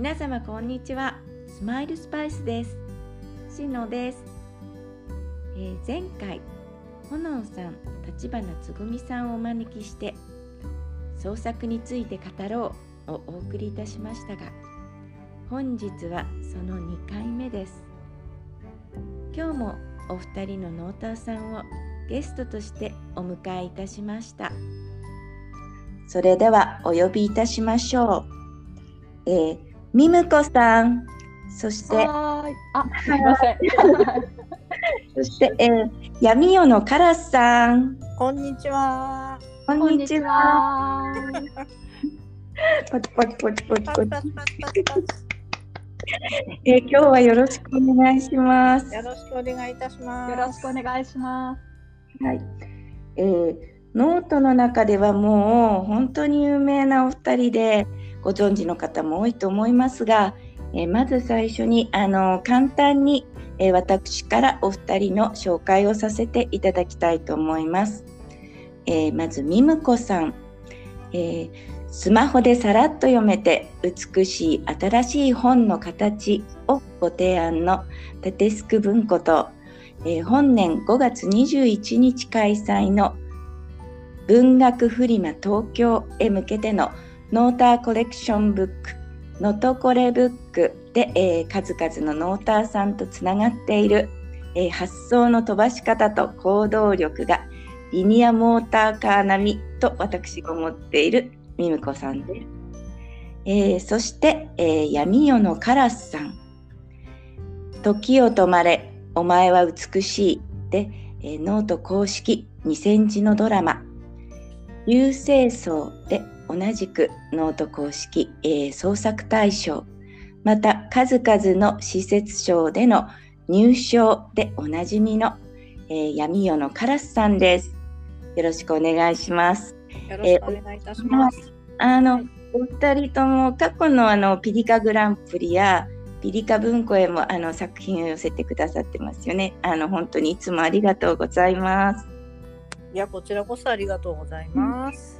皆様こんにちは。スマイルスパイスです。しのです、えー、前回ほのんさん立花つぐみさんをお招きして創作について語ろうをお送りいたしましたが本日はその2回目です。今日もお二人のノーターさんをゲストとしてお迎えいたしました。それではお呼びいたしましょう、えー、みむこさん。そしてあすみません。そして、えー、闇夜のカラスさん。こんにちは。こんにちは。パチパチパチパチパチ。えー、今日はよろしくお願いします。よろしくお願いいたします。よろしくお願いします。はい、えー、ノートの中ではもう本当に有名なお二人でご存知の方も多いと思いますが、え、まず最初にあの簡単に、え、私からお二人の紹介をさせていただきたいと思います。え、まずミムコさん、えスマホでさらっと読めて美しい新しい本の形をご提案のタテスク文庫とえー、本年5月21日開催の文学フリマ東京へ向けてのノーターコレクションブックノトコレブックで、えー、数々のノーターさんとつながっている、えー、発想の飛ばし方と行動力がリニアモーターカー並みと私が思っているミムコさんです。えー、そして、えー、闇夜のカラスさん。時よ止まれお前は美しいで、えー、ノート公式2000字のドラマ、流星層で同じくノート公式、えー、創作大賞、また数々の私設賞での入賞でおなじみの、えー、闇夜のカラスさんです。よろしくお願いします。よろしくお願いいたします。えー、あの、お二人とも過去のあのピリカグランプリやピリカ文庫へもあの作品を寄せてくださってますよね。あの本当にいつもありがとうございます。いやこちらこそありがとうございます。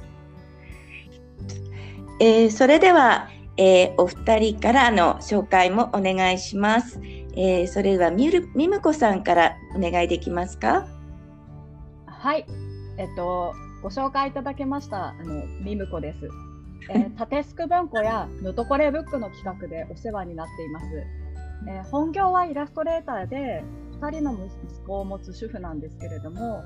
うん、えー、それでは、えー、お二人からの紹介もお願いします。えー、それではみるみむこさんからお願いできますか？はい、えっとご紹介いただけましたあのミムコです。えー、タテスク文庫やノトコレブックの企画でお世話になっています。えー、本業はイラストレーターで2人の息子を持つ主婦なんですけれども、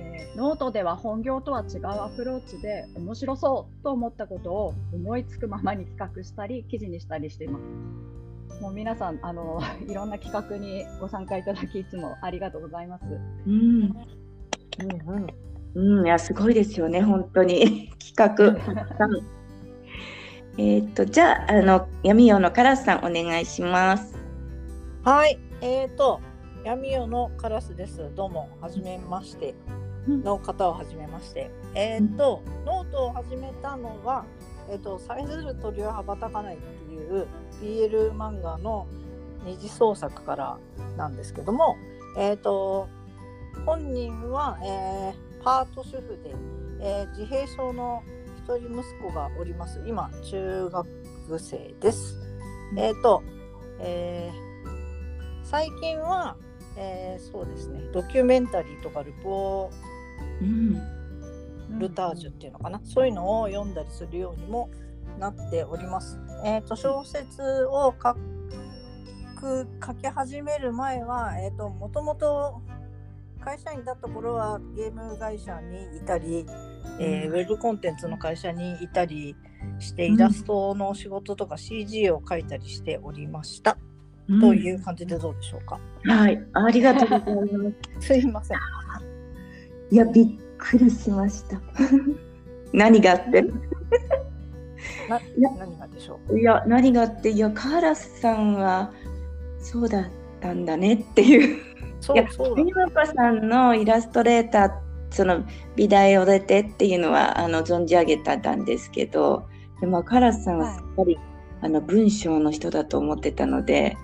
えー、ノートでは本業とは違うアプローチで面白そうと思ったことを思いつくままに企画したり記事にしたりしています。もう皆さんあの いろんな企画にご参加いただきいつもありがとうございます。うん、うんうんうん、いやすごいですよね本当に 企画。えっ、と、じゃあ、あの、闇夜のカラスさん、お願いします。はい、えっ、ー、と、闇夜のカラスです。どうも、はじめまして。の方をはじめまして。えっ、ー、と、ノートを始めたのは、えっ、ー、と、さえずる鳥は羽ばたかないっていう BL 漫画の二次創作からなんですけども、えっ、と、本人は、えー、パート主婦で、えー、自閉症の一人息子がおります。今、中学生です。えっ、ー、と、えー、最近は、えー、そうですね、ドキュメンタリーとかルポルタージュっていうのかな、そういうのを読んだりするようにもなっております。えっ、ー、と、小説を書く、書き始める前は、えっ、ー、と、もともと会社員だった頃はゲーム会社にいたり、えー、ウェブコンテンツの会社にいたりしてイラストの仕事とか CG を書いたりしておりました、うん、という感じでどうでしょうか？はいありがとうございます。すいません。いやびっくりしました。何があって？な何がでしょう？いや何があっていやカーラスさんはそうだったんだねっていう。そうそう。さんのイラストレーターその美大を出てっていうのはあの存じ上げたんですけどでもカラスさんはやっぱり、はい、あの文章の人だと思ってたので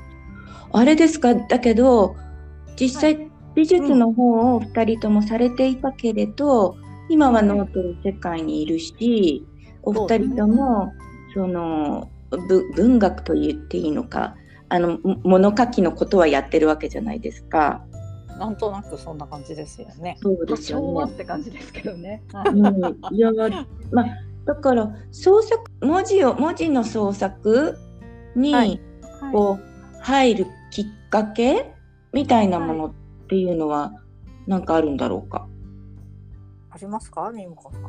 あれですか？だけど実際美術の方を2人ともされていたけれど、うん、今はノートの世界にいるしお二人ともそのぶ文学と言っていいのかあのも物書きのことはやってるわけじゃないですか。なんとなくそんな感じですよね。そうですよね。昭和って感じですけどね。はいうん、いやまあだから創作文字を文字の創作に、はいこう入るきっかけみたいなものっていうのは何かあるんだろうか？ありますか、みむこさん。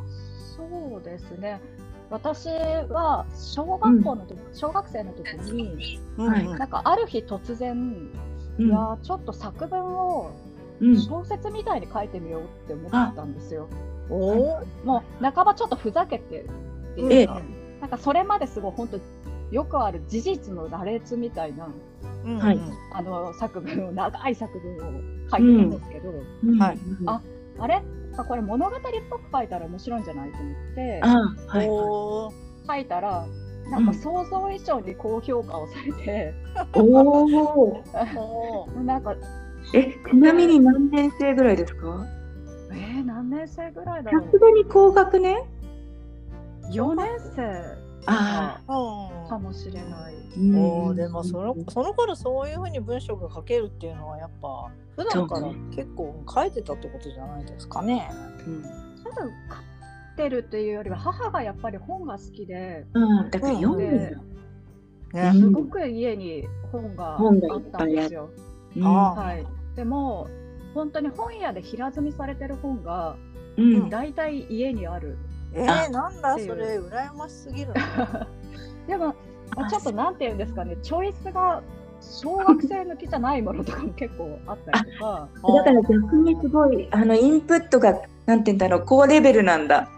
そうですね。私は小学校の時、小学生の時に、はいなんかある日突然、うんいやーちょっと作文をうん小説みたいに書いてみようって思ったんですよ。おお。もう半ばちょっとふざけてってええいうか、なんかそれまですごい本当よくある事実の羅列みたいなうん。はい。あの作文を長い作文を書いてるんですけど、うん。はい。ああれ？これ物語っぽく書いたら面白いんじゃないと思ってあはい。書いたらなんか想像以上に高評価をされて、おお。おー。なんかえちなみに何年生ぐらいですか？えー、何年生ぐらいだろさすがに高学年？う4年生あうんかもしれない。あ。おーでもそのその頃そういうふうに文章が書けるっていうのはやっぱ普段から結構書いてたってことじゃないですかね。うん。多分書いてるっていうよりは母がやっぱり本が好きで。うん。だから読むでねうん。すごく家に本があっったんですよ。うん。あはい、でも本当に本屋で平積みされてる本がうん。大体家にある。えあー、なんだそれ羨ましすぎるな。でもまあちょっとなんて言うんですかねチョイスが小学生向きじゃないものとかも結構あったりとか。だから逆にすごいあのインプットがなんて言うんだろう高レベルなんだ。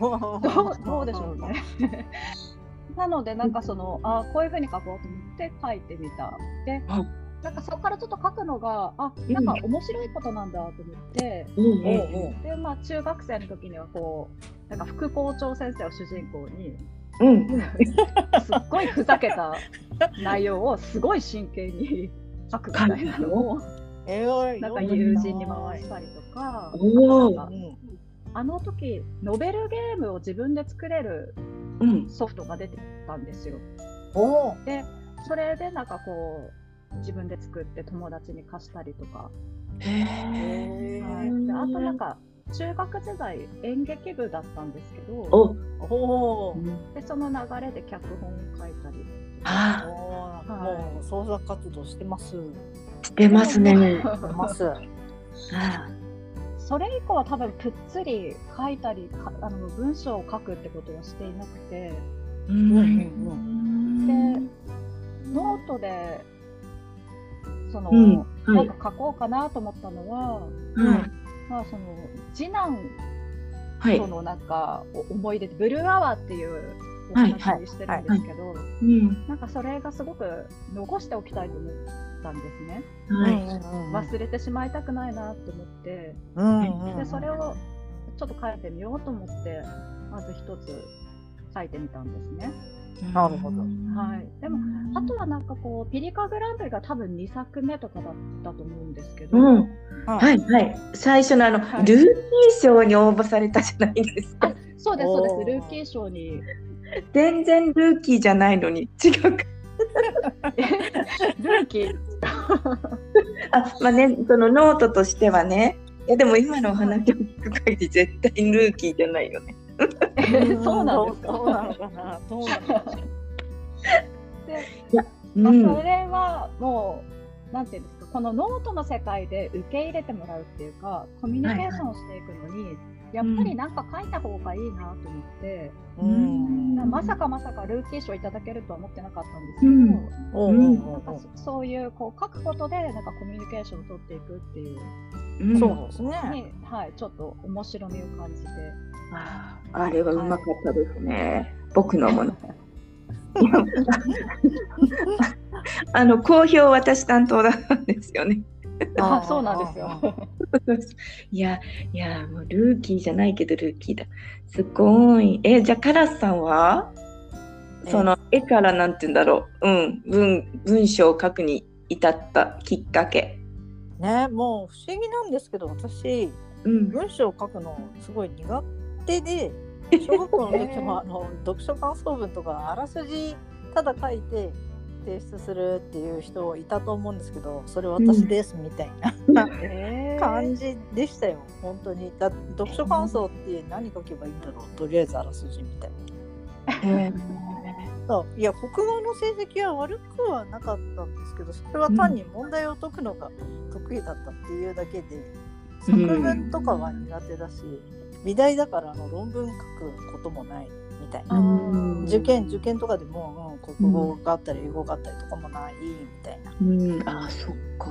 どうでしょうね。なのでなんかそのあこういうふうに書こうと思って書いてみた。ではいなんかそこからちょっと書くのがあなんか面白いことなんだと思って、うんおうおうでまあ中学生の時にはこうなんか副校長先生を主人公にうん。すっごいふざけた内容をすごい真剣に書くみたいなのを えー、なんか友人に回したりとか。あの時ノベルゲームを自分で作れるうん。ソフトが出てたんですよ。おお。でそれでなんかこう自分で作って友達に貸したりとか、へえ。はい、であとなんか中学時代演劇部だったんですけどお。おお。でその流れで脚本を書いたりあおーはいもう創作活動してます。あしてますね。してます。あそれ以降は多分ぷっつり書いたりかあの文章を書くってことはしていなくてううんん。でノートでその、うんはいなんか書こうかなと思ったのは、うん。まあ、その次男はいと。のなんかお思い出でブルーアワーっていうおはい話にしてるんですけど、うん。なんかそれがすごく残しておきたいと思ったんですね。はい。忘れてしまいたくないなと思って、うんでそれをちょっと書いてみようと思ってまず一つ書いてみたんですね。なるほどはい、でもあとはなんかこうピリカグランプリが多分2作目とかだったと思うんですけど、うん。は。はいいはい。最初のあの、はいルーキー賞に応募されたじゃないですか。そうですそうですルーキー賞に全然ルーキーじゃないのに違うか。ルーキー？あ、まあね、そのノートとしてはね。いやでも今のお話を聞く限り絶対ルーキーじゃないよね。そうなんですか？どうなのかな。どうなのかな。まあ、うん。それはもう、なんていうんですか、このノートの世界で受け入れてもらうっていうか、コミュニケーションをしていくのに、やっぱりなんか書いた方がいいなと思って、うん。まさかまさかルーキー賞いただけるとは思ってなかったんですけど、おうんなんかそそういうこう書くことでなんかコミュニケーションを取っていくっていううんそうですね。に、はい、ちょっと面白みを感じて。ああれはうまかったですね。僕のもの。あの好評私担当だったんですよね。あそうなんですよ。いやいやもうルーキーじゃないけどルーキーだ。すごい。えじゃあカラスさんは？えその絵からなんて言うんだろう。うん文文章を書くに至ったきっかけ。ね、もう不思議なんですけど、私うん。文章を書くのすごい苦手で、小学校の時もあの読書感想文とかあらすじただ書いて提出するっていう人いたと思うんですけどそれ私ですみたいな、えー。感じでしたよ本当に。だ読書感想って何書けばいいんだろうとりあえずあらすじみたいな。そう。いや国語の成績は悪くはなかったんですけどそれは単に問題を解くのが得意だったっていうだけで、作文とかは苦手だし美大だからあの論文書くこともないみたいな、うん。受験受験とかでも、うん、国語があったり英語があったりとかもないみたいな。うん、あーそっか。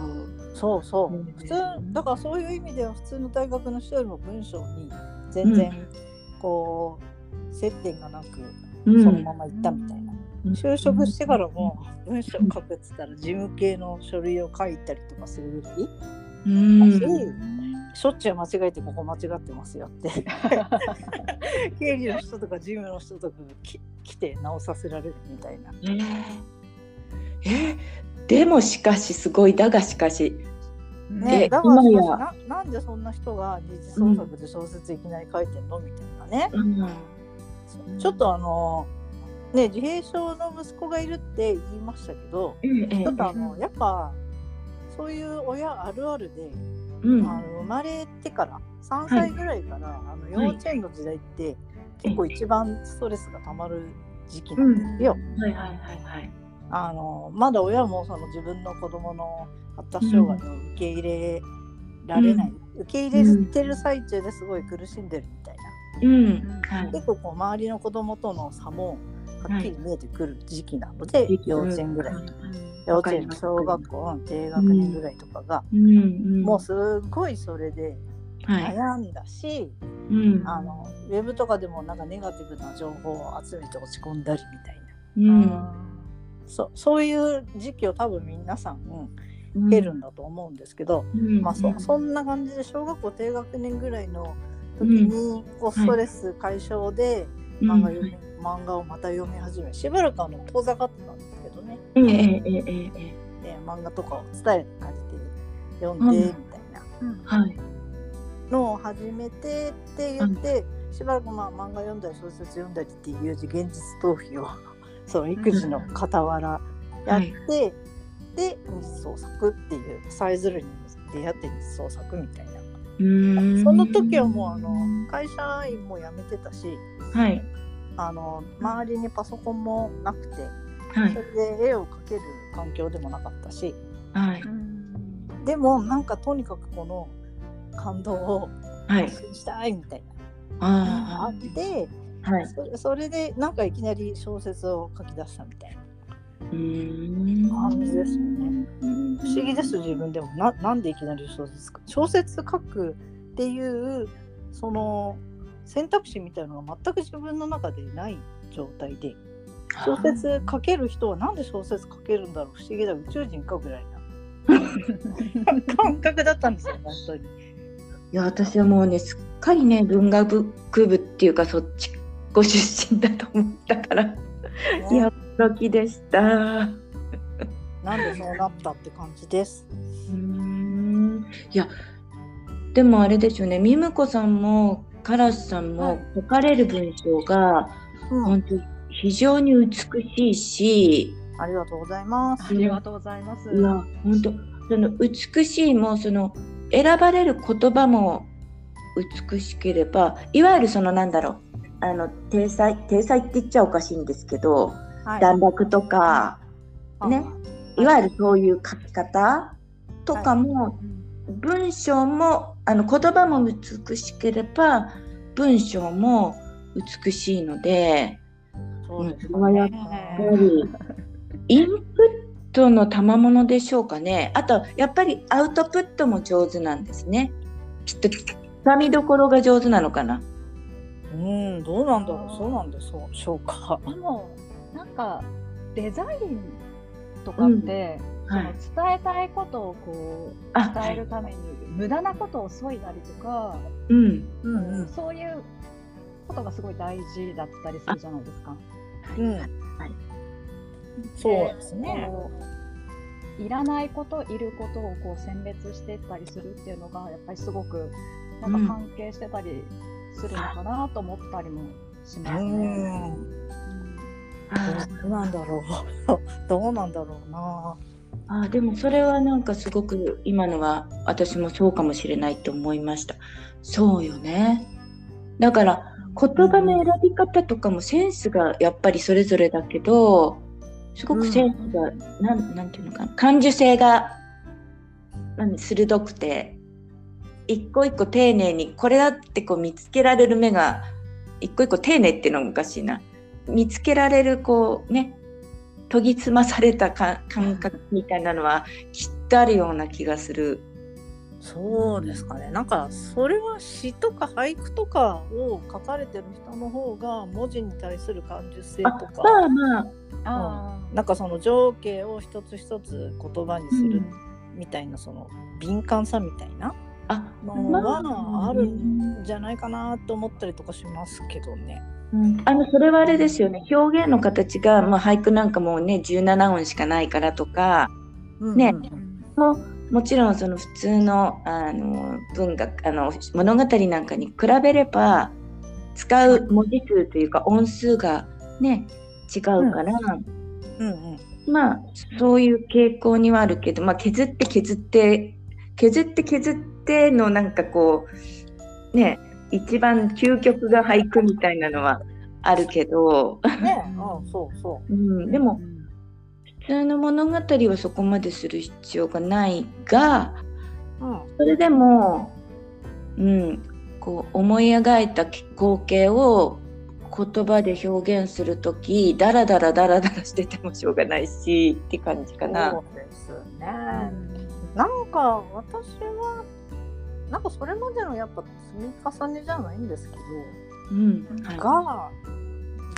そうそう、うん。普通だからそういう意味では普通の大学の人よりも文章に全然こう、接点がなくうん。そのまま行ったみたいな。うん。就職してからも文章書くっつったら事務系の書類を書いたりとかするぐらい、うんしょっちゅう間違えてここ間違ってますよって。経理の人とか事務の人とかがき来て直させられるみたいな。えー。えー。でもしかしすごいだがしかし。ね、えだから今やななんでそんな人が二次創作で小説いきなり書いてんのみたいなね、うん。ちょっとあのね自閉症の息子がいるって言いましたけどちょっとあのやっぱそういう親あるあるでうん。あの生まれてから3歳ぐらいから、あの幼稚園の時代って結構一番ストレスがたまる時期なんですよ。はいはいはいはい。あのまだ親もその自分の子供の発達障害を受け入れられない、受け入れてる最中ですごい苦しんでるみたいな、うん。はい。結構こう周りの子供との差もはっきり見えてくる時期なので、うん幼稚園ぐらい、うん幼稚園小学校うん低学年ぐらいとかが、うんうんもうすっごいそれではい。悩んだし、うん。あのウェブとかでもなんかネガティブな情報を集めて落ち込んだりみたいな。うん。そそういう時期を多分皆さん、うん、経るんだと思うんですけど、うんまあ、そそんな感じで小学校低学年ぐらいの時にこうストレス解消で漫画読み、漫画をまた読み始めしばらくあの遠ざかってたんえ、え、え、ええ漫画とかを伝える感じで読んでみたいな、のを始めてって言って、しばらくまあ漫画読んだり小説読んだりっていう現実逃避を その育児の傍らやって、うん、で日創作っていうさえずるに出会って日創作みたいな。その時はもうあの会社員も辞めてたし、はい、あの周りにパソコンもなくて、はい。それで絵を描ける環境でもなかったし。はい。でもなんかとにかくこの感動をはい。発信したいみたいな。のがああって、あはい。それそれでなんかいきなり小説を書き出したみたいなうん。感じですよね。不思議です自分でも。ななんでいきなり小説か。小説書くっていうその選択肢みたいなのが全く自分の中でない状態で小説書ける人はなんで小説書けるんだろう不思議だ。宇宙人かぐらいな。感覚だったんですよ本当に。いや私はもうねすっかりね文学部っていうかそっちご出身だと思ったから、ね。いや驚きでした。なんでそうなったって感じです。うーん。いやでもあれですよねミムコさんもカラスさんも書かれる文章がうん、本当非常に美しいし、ありがとうございます。ありがとうございます。いや本当その美しいもその選ばれる言葉も美しければいわゆるそのなんだろうあの体裁体裁って言っちゃおかしいんですけどはい。段落とかね。い。わゆるそういう書き方とかも、文章もあの言葉も美しければ文章も美しいのでそうですね。やっぱりインプットの賜物でしょうかね。あとやっぱりアウトプットも上手なんですね。きっとつかみどころが上手なのかな。うん、どうなんだろう、そうなんでしょうか。でもなんかデザインとかって、はい。その伝えたいことをこうあ伝えるために無駄なことを削いだりとか、うんうん。うんそういうことがすごい大事だったりするじゃないですか。うん、そうですね。いらないこといることをこう選別していったりするっていうのがやっぱりすごくなんか関係してたりするのかなと思ったりもしますね。うん、うんどうなんだろう どうなんだろうなあでもそれはなんかすごく今のは私もそうかもしれないと思いました。そうよね。だから言葉の選び方とかもセンスがやっぱりそれぞれだけどすごくセンスが、うん、なんなんていうのかな感受性が鋭くて一個一個丁寧にこれだってこう見つけられる目が一個一個丁寧っていうのがおかしいな見つけられるこうね研ぎ澄まされた感覚みたいなのはきっとあるような気がする。そうですかね。なんかそれは詩とか俳句とかを書かれてる人の方が文字に対する感受性とか。まあまあ。あ、うん、なんかその情景を一つ一つ言葉にするみたいな、その敏感さみたいなのはあるんじゃないかなと思ったりとかしますけどね。うん、あのそれはあれですよね。表現の形が、まあ、俳句なんかもね17音しかないからとか、ね、うん、ももちろんその普通のあの文学あの物語なんかに比べれば使う文字数というか音数がね違うから、うん。うんうん、まあそういう傾向にはあるけど、まあ、削って削って削って削ってのなんかこうね一番究極が俳句みたいなのはあるけど、ね、うん、そうそう、うん、でも普通の物語はそこまでする必要がないが、うん、それでも、うん、こう思い描いた光景を言葉で表現する時ダラダラダラダラしててもしょうがないしって感じかな。そうですね、なんか私はなんかそれまでのやっぱ積み重ねじゃないんですけど、うんはい、が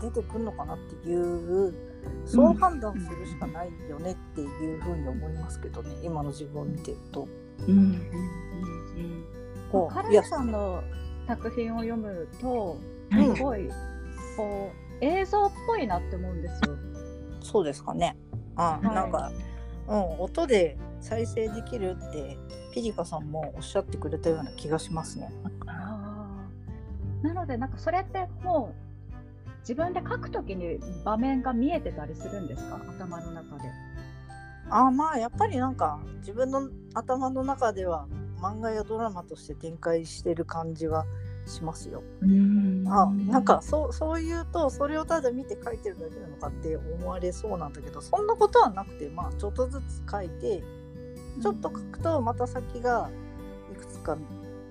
出てくるのかなっていうそう判断するしかないよねっていうふうに思いますけどね、今の自分を見てると。うんうんこうカレンさんの作品を読むとすごい、こう映像っぽいなって思うんですよ。そうですかね。あ、はい、なんか、うん、音で再生できるってピリカさんもおっしゃってくれたような気がしますね。なのでなんかそれってもう自分で書くときに場面が見えてたりするんですか？頭の中で。あまあやっぱりなんか自分の頭の中では漫画やドラマとして展開してる感じはしますよ。うんあなんかそうそう言うとそれをただ見て書いてるだけなのかって思われそうなんだけどそんなことはなくてまあちょっとずつ書いてちょっと書くとまた先がいくつか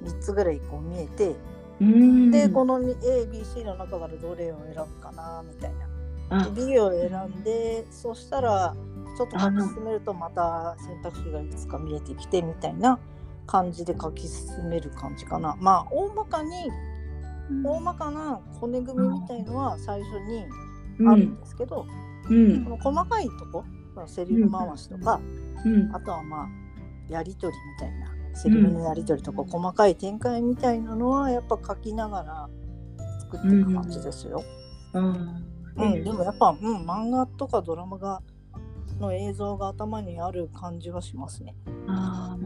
3つぐらいこう見えて、でこの ABC の中からどれを選ぶかなみたいな。B を選んでそしたらちょっと書き進めるとまた選択肢がいくつか見えてきてみたいな感じで書き進める感じかな。まあ大まかに、大まかな骨組みみたいのは最初にあるんですけど、うん、この細かいとこセリフ回しとか、うん、あとはまあやり取りみたいなセリフのやり取りとか、細かい展開みたいなのはやっぱ書きながら作っていく感じですよ。うん、うん、でもやっぱ、うん、漫画とかドラマがの映像が頭にある感じはしますね。あ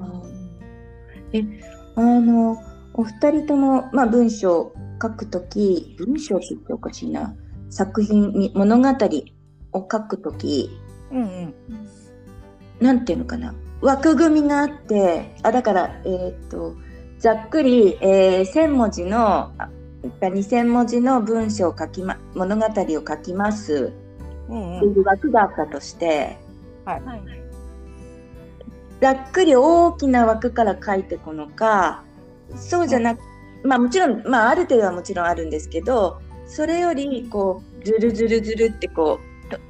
えあのお二人とも、まあ、文章を書くとき文章って言っておかしいな。作品に物語を書くとき、うんうん、なんていうのかな枠組みがあってあだからえー、っとざっくり、えー、1,000文字の2,000文字の文章を書き、ま、物語を書きます、うんうん、っていう枠があったとして、はい、ざっくり大きな枠から書いていくのかそうじゃなく、まあもちろん、まあ、ある程度はもちろんあるんですけどそれよりこうずるずるずるってこ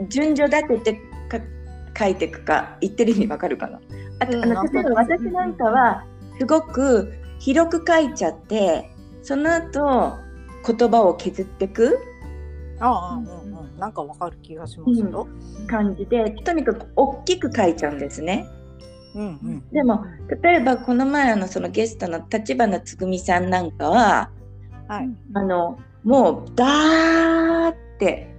う順序立てて書いていくか言ってる意味わかるかな？あと、あの例えば私なんかはすごく広く書いちゃってその後言葉を削っていく？ああ、うんうん、なんかわかる気がしますよ、うん、感じでとにかく大きく書いちゃうんですね。うんうん、でも例えばこの前のそのゲストの立花つぐみさんなんかは、はい、あのもうダーってあ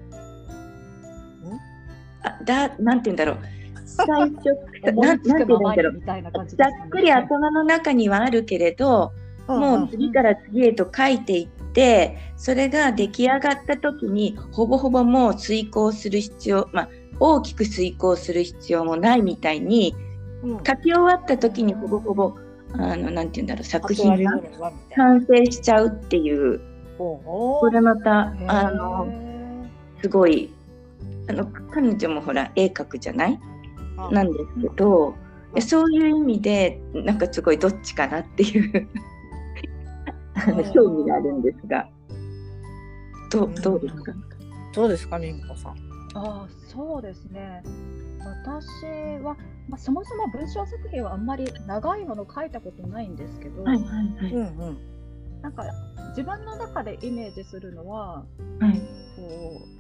だなんて言うんだろう。最初 なんて言うんだろう。ざっくり頭の中にはあるけれど、うんうん、もう次から次へと書いていっってそれが出来上がった時にほぼほぼもう遂行する必要、まあ、大きく遂行する必要もないみたいにうん。書き終わった時にほぼほぼあのなんて言うんだろう作品が8割ぐらいはみたいな。完成しちゃうっていう。これまたあのすごいあの彼女もほら絵描くじゃない？あなんですけど、でそういう意味でなんかすごいどっちかなっていう。あのうん。興味があるんですが。どうどうですか、どうですかみんこさん？あーそうですね。私は、まあ、そもそも文章作品はあんまり長いもの書いたことないんですけど、はいはいはい。うんうん。なんか自分の中でイメージするのははい。こう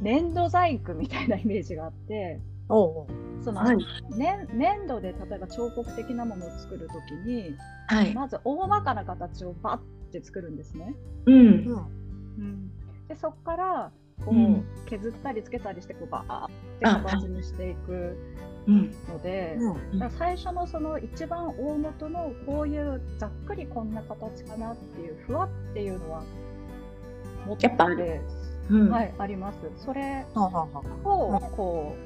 粘土細工みたいなイメージがあっておうその、はい。ね粘土で例えば彫刻的なものを作るときにはい。まず大まかな形をバッて作るんですね。うん。うん。うん、でそこからこう、うん。削ったりつけたりしてこうバーって形にしていくうん。ので。うん。最初のその一番大元のこういうざっくりこんな形かなっていうふわっていうのは持ってやっぱうん。はいあります。それをこ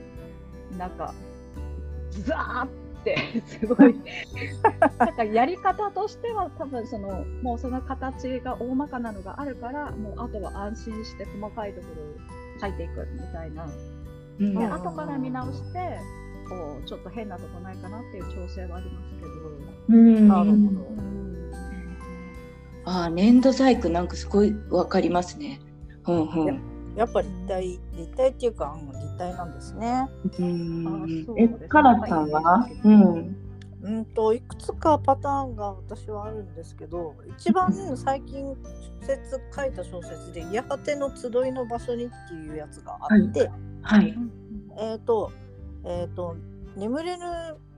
うなんかザーって すごい。なんかやり方としては多分そのもうその形が大まかなのがあるからもうあとは安心して細かいところを書いていくみたいな。うん。でうん後から見直してこうちょっと変なとこないかなっていう調整はありますけど。うん。なるほどうんああ粘土細工なんかすごいわかりますね。うんうん。やっぱり立体立体っていうかうん立体なんですね。うん。あそうえですね。カラさんは、うん。うんといくつかパターンが私はあるんですけど一番最近小説書いた小説で「八幡の集いの場所に」っていうやつがあって、はい。えっ、とえっ、と「眠れぬ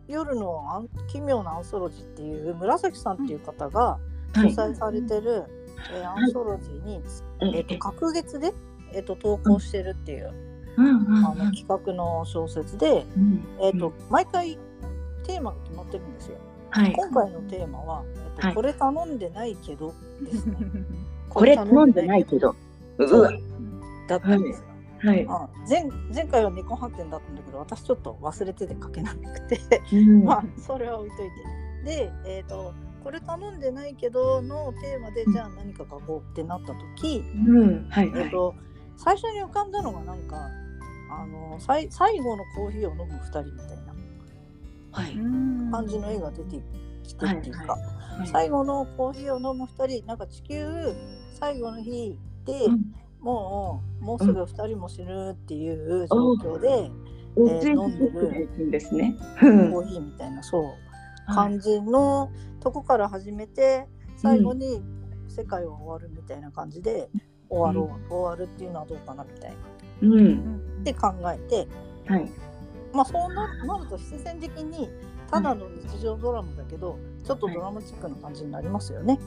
夜の奇妙なアンソロジー」っていう紫さんっていう方がはい。主催されてる、えーアンソロジーに、えー、と隔月で、えー、と投稿してるっていう、うん。うんあの企画の小説で、うん。えーと毎回テーマが決まってるんですよ。はい。今回のテーマは、えっとはい。これ頼んでないけどですね。これ頼んでないけどうわ。だったんですよ。はい。あ前前回は猫発展だったんだけど私ちょっと忘れてて書けなくて。うん。まあそれは置いといて。でえっ、とこれ頼んでないけどのテーマでじゃあ何か書こうってなった時、うん。はいはい。えっと最初に浮かんだのがなんかあのさい最後のコーヒーを飲む2人みたいなはい。感じの絵が出てきてっていうか、はい最後のコーヒーを飲む2人なんか地球最後の日で、うん。もうもうすぐ2人も死ぬっていう状況で、おえー飲んでるですね。うん。コーヒーみたいなそう。感じのとこから始めて最後に世界は終わるみたいな感じで終わろう、終わるっていうのはどうかなみたいな。うん。って考えて。はい。まあそうななると必然的にただの日常ドラマだけど、ちょっとドラマチックな感じになりますよね。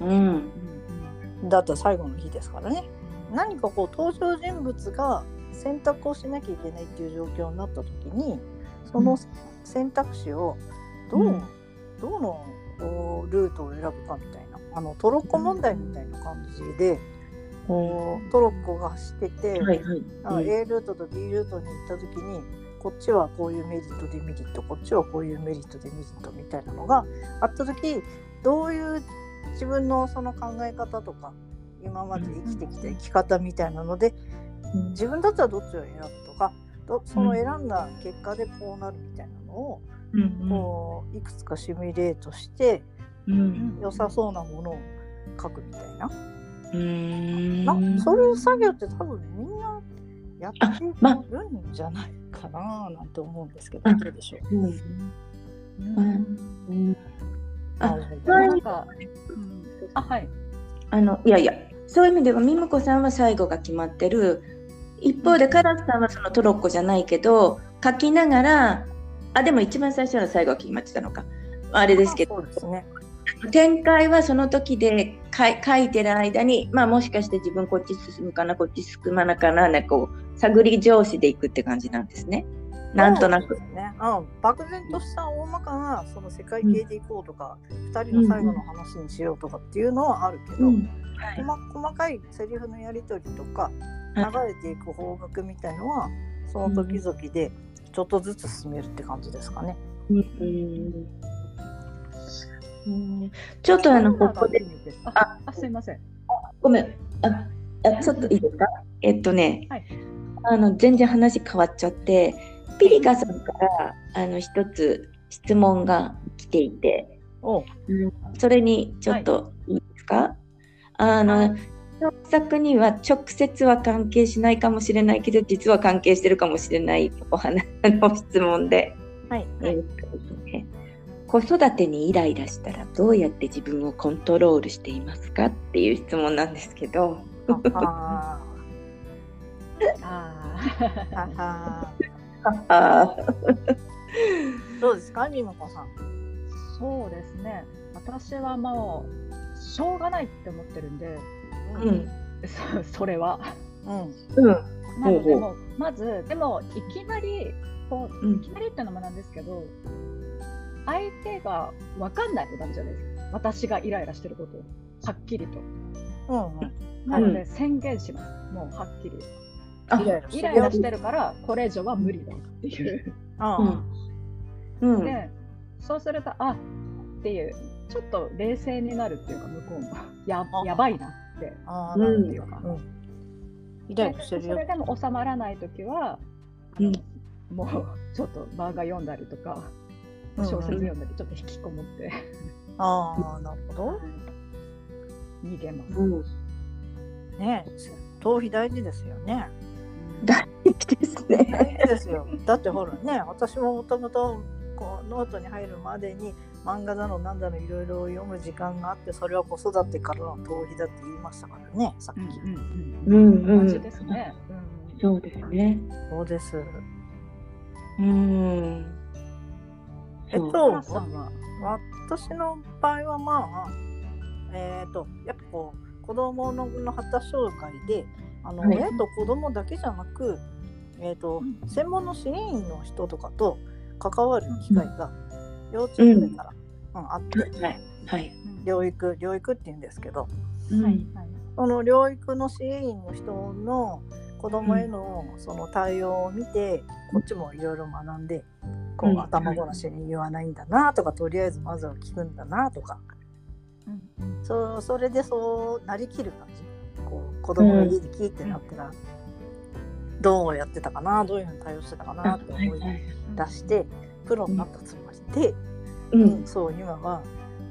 うん。だって最後の日ですからね。何かこう登場人物が選択をしなきゃいけないっていう状況になった時にその選択肢をどう、うん。どのこうルートを選ぶかみたいなあのトロッコ問題みたいな感じで、こうトロッコが走ってて、はいはい。あ A ルートと B ルートに行った時にこっちはこういうメリットデメリットこっちはこういうメリットデメリットみたいなのがあった時どういう自分のその考え方とか今まで生きてきた生き方みたいなので自分だったらどっちを選ぶとかどその選んだ結果でこうなるみたいなのをうんこういくつかシミュレートしてうん良さそうなものを書くみたいな。うんなそういう作業って多分みんなやってまるんじゃないかななんて思うんですけど、あどうでしょう？はい。あのいやいやそういう意味ではミムコさんは最後が決まってる。一方でカラスさんはそのトロッコじゃないけど書きながらあでも一番最初の最後は決まってたのか。あれですけど。そうですね。展開はその時で書いてる間に、まあ、もしかして自分こっち進むかなこっち進まなかななんかこう探り上司でいくって感じなんですね。なんとなく。ね。うん、漠然とした大まかなその世界系でいこうとか、二、人の最後の話にしようとかっていうのはあるけど、うん。細細かいセリフのやり取りとか流はい。れていく方角みたいのはその時々でちょっとずつ進めるって感じですかね。うんうん。ちょっとあのここで。あすいません。ごめん。ああちょっといいですか？えっとね、はい。あの全然話変わっちゃってピリカさんからあの一つ質問が来ていて、お。うそれにちょっといいですか、あの、創作には直接は関係しないかもしれないけど実は関係してるかもしれないお話の質問で、はい。えーっとですね子育てにイライラしたらどうやって自分をコントロールしていますかっていう質問なんですけど。ああーははあどうですかみもこさん。そうですね。私はもうしょうがないって思ってるんで、うんそ それは。うん。うんなのでもうまずでもいきなりこううんいきなりっていうのもなんですけど、相手が分かんないとダメじゃないですか。私がイライラしてることをはっきりと。うんうん。なので宣言します。もうはっきり。あイライラしてるからこれ以上は無理だっていう。あうんうんで、そうすると、あっていう、ちょっと冷静になるっていうか、向こうも、やあやばいなって。あー、うんなるっていうか。イライラしてるよそれ。でも収まらないときは、うんもうちょっと漫画読んだりとか、小説読んだり、ちょっと引きこもってああ、なるほど。逃げます。うんね頭皮大事ですよね。大事ですね。大事ですよ。だってほらね、私ももともとこうノートに入るまでに漫画だのなんだのいろいろ読む時間があって、それは子育てからの逃避だって言いましたからね、さっき。うんうんですね。うんそうですね。そうです。うん。えっと私の場合はまあ、えっ、と、やっぱこう、子供のの発達障害で、あの、はい親と子供だけじゃなく、えっ、と、うん専門の支援員の人とかと関わる機会が幼稚園生から、うん。あって、はい。はい。療育、療育って言うんですけど、うん。はい。はい。その療育の支援員の人の子供へのその対応を見て、こっちもいろいろ学んで、こう、うん。頭ごなしに言わないんだなとか、とりあえずまずは聞くんだなとか、うん。うんそうそれでそうなりきる感じ。こう子供が家で聞いてなったら、どうやってたかなどういうふうに対応してたかなって思い出してプロになったつもりで、うん。そう今は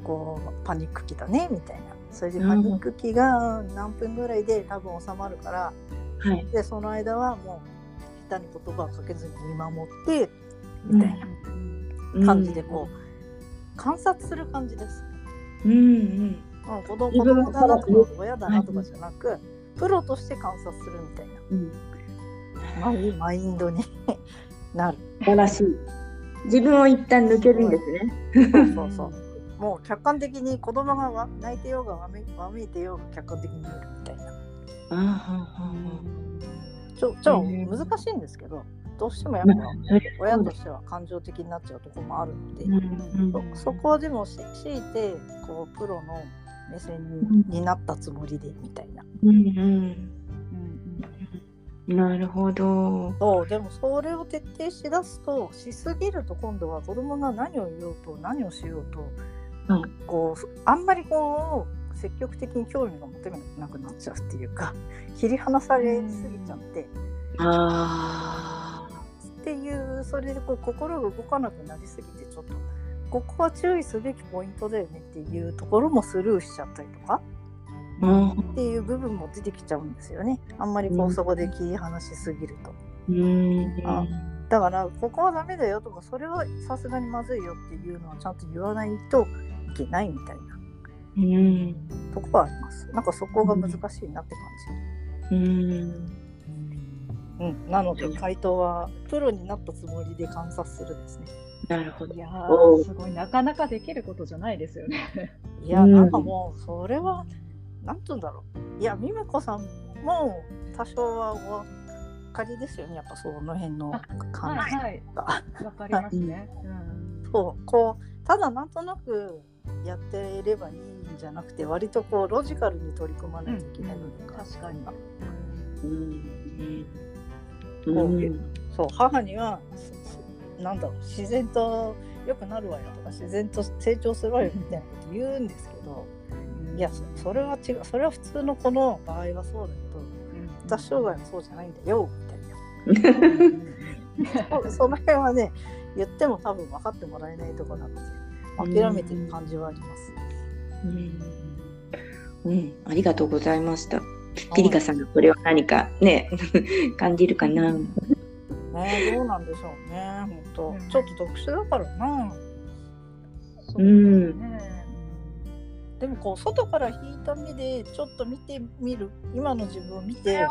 こうパニック期だねみたいなそれでパニック期が何分ぐらいで多分収まるから、はい。でその間はもう下手に言葉をかけずに見守ってみたいな感じでこう、観察する感じです。うん。うん。うん、子供だなとか親だなとかじゃなく、プロとして観察するみたいなうん。マインドに なる。素晴らしい。自分を一旦抜けるんですね。そうそうそう。もう客観的に子供がわ泣いてようがわめわめいてようが客観的に見るみたいな。あははちょち難しいんですけど、どうしてもやっぱ親としては感情的になっちゃうところもあるので、うんそそこはでもし強いてこうプロの目線に,、になったつもりでみたいな。うんうんうん。なるほど。そうでもそれを徹底しだすとしすぎると今度は子供が何を言おうと何をしようと、うんこうあんまりこう積極的に興味が持てなくなっちゃうっていうか 切り離されすぎちゃって、ああ。っていうそれでこう心が動かなくなりすぎてちょっとここは注意すべきポイントだよねっていうところもスルーしちゃったりとかうん。っていう部分も出てきちゃうんですよねあんまりこううんそこで切り離しすぎると。うん。あだからここはダメだよとかそれはさすがにまずいよっていうのはちゃんと言わないといけないみたいなうん。とこはありますなんかそこが難しいなって感うん。じ、うん、なので回答はプロになったつもりで観察するですねなるほどい。やすごいなかなかできることじゃないですよね。いや、うんなんかもうそれはなんて言うんだろういやみめこさんも多少はわかりですよねやっぱその辺の感じはいはい。が。わかりますね。うん。そうこうただなんとなくやってればいいんじゃなくて割とこうロジカルに取り組まないといけない部分が、確かに。うんそう母にはそなんだろう自然と良くなるわよとか自然と成長するわよみたいなこと言うんですけどいやそそれは違う。それは普通の子の場合はそうだけど私障害はそうじゃないんだよみたいな。そ その辺はね言っても多分分かってもらえないところなので諦めてる感じはあります。うん、うん、ありがとうございました。ピリカさんがこれを何かね 感じるかな。ねどうなんでしょうね本うん。当ちょっと特殊だからな。そうですね。でもこう外から引いた目でちょっと見てみる今の自分を見て、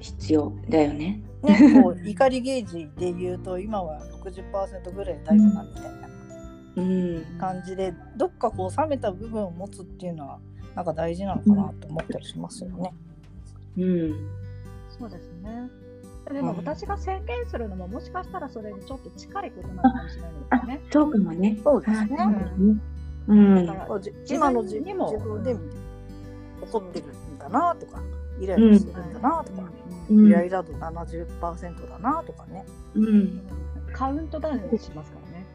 必要だよね。ね、こう怒りゲージで言うと 今は60%ぐらいだいぶなみたいなうん、感じでどっかこう冷めた部分を持つっていうのはなんか大事なのかなと思ったりしますよね。うん、そうですね。でもうん私が宣言するのももしかしたらそれにちょっと近いことなのかもしれないですね。そうかもね。そうですねはいそうですねうんだから今の自自分にも自分で怒ってるんだなとかイライラしてるんだなとか、うんイライラ度70%だなとかねうん、カウントダウンしますからね。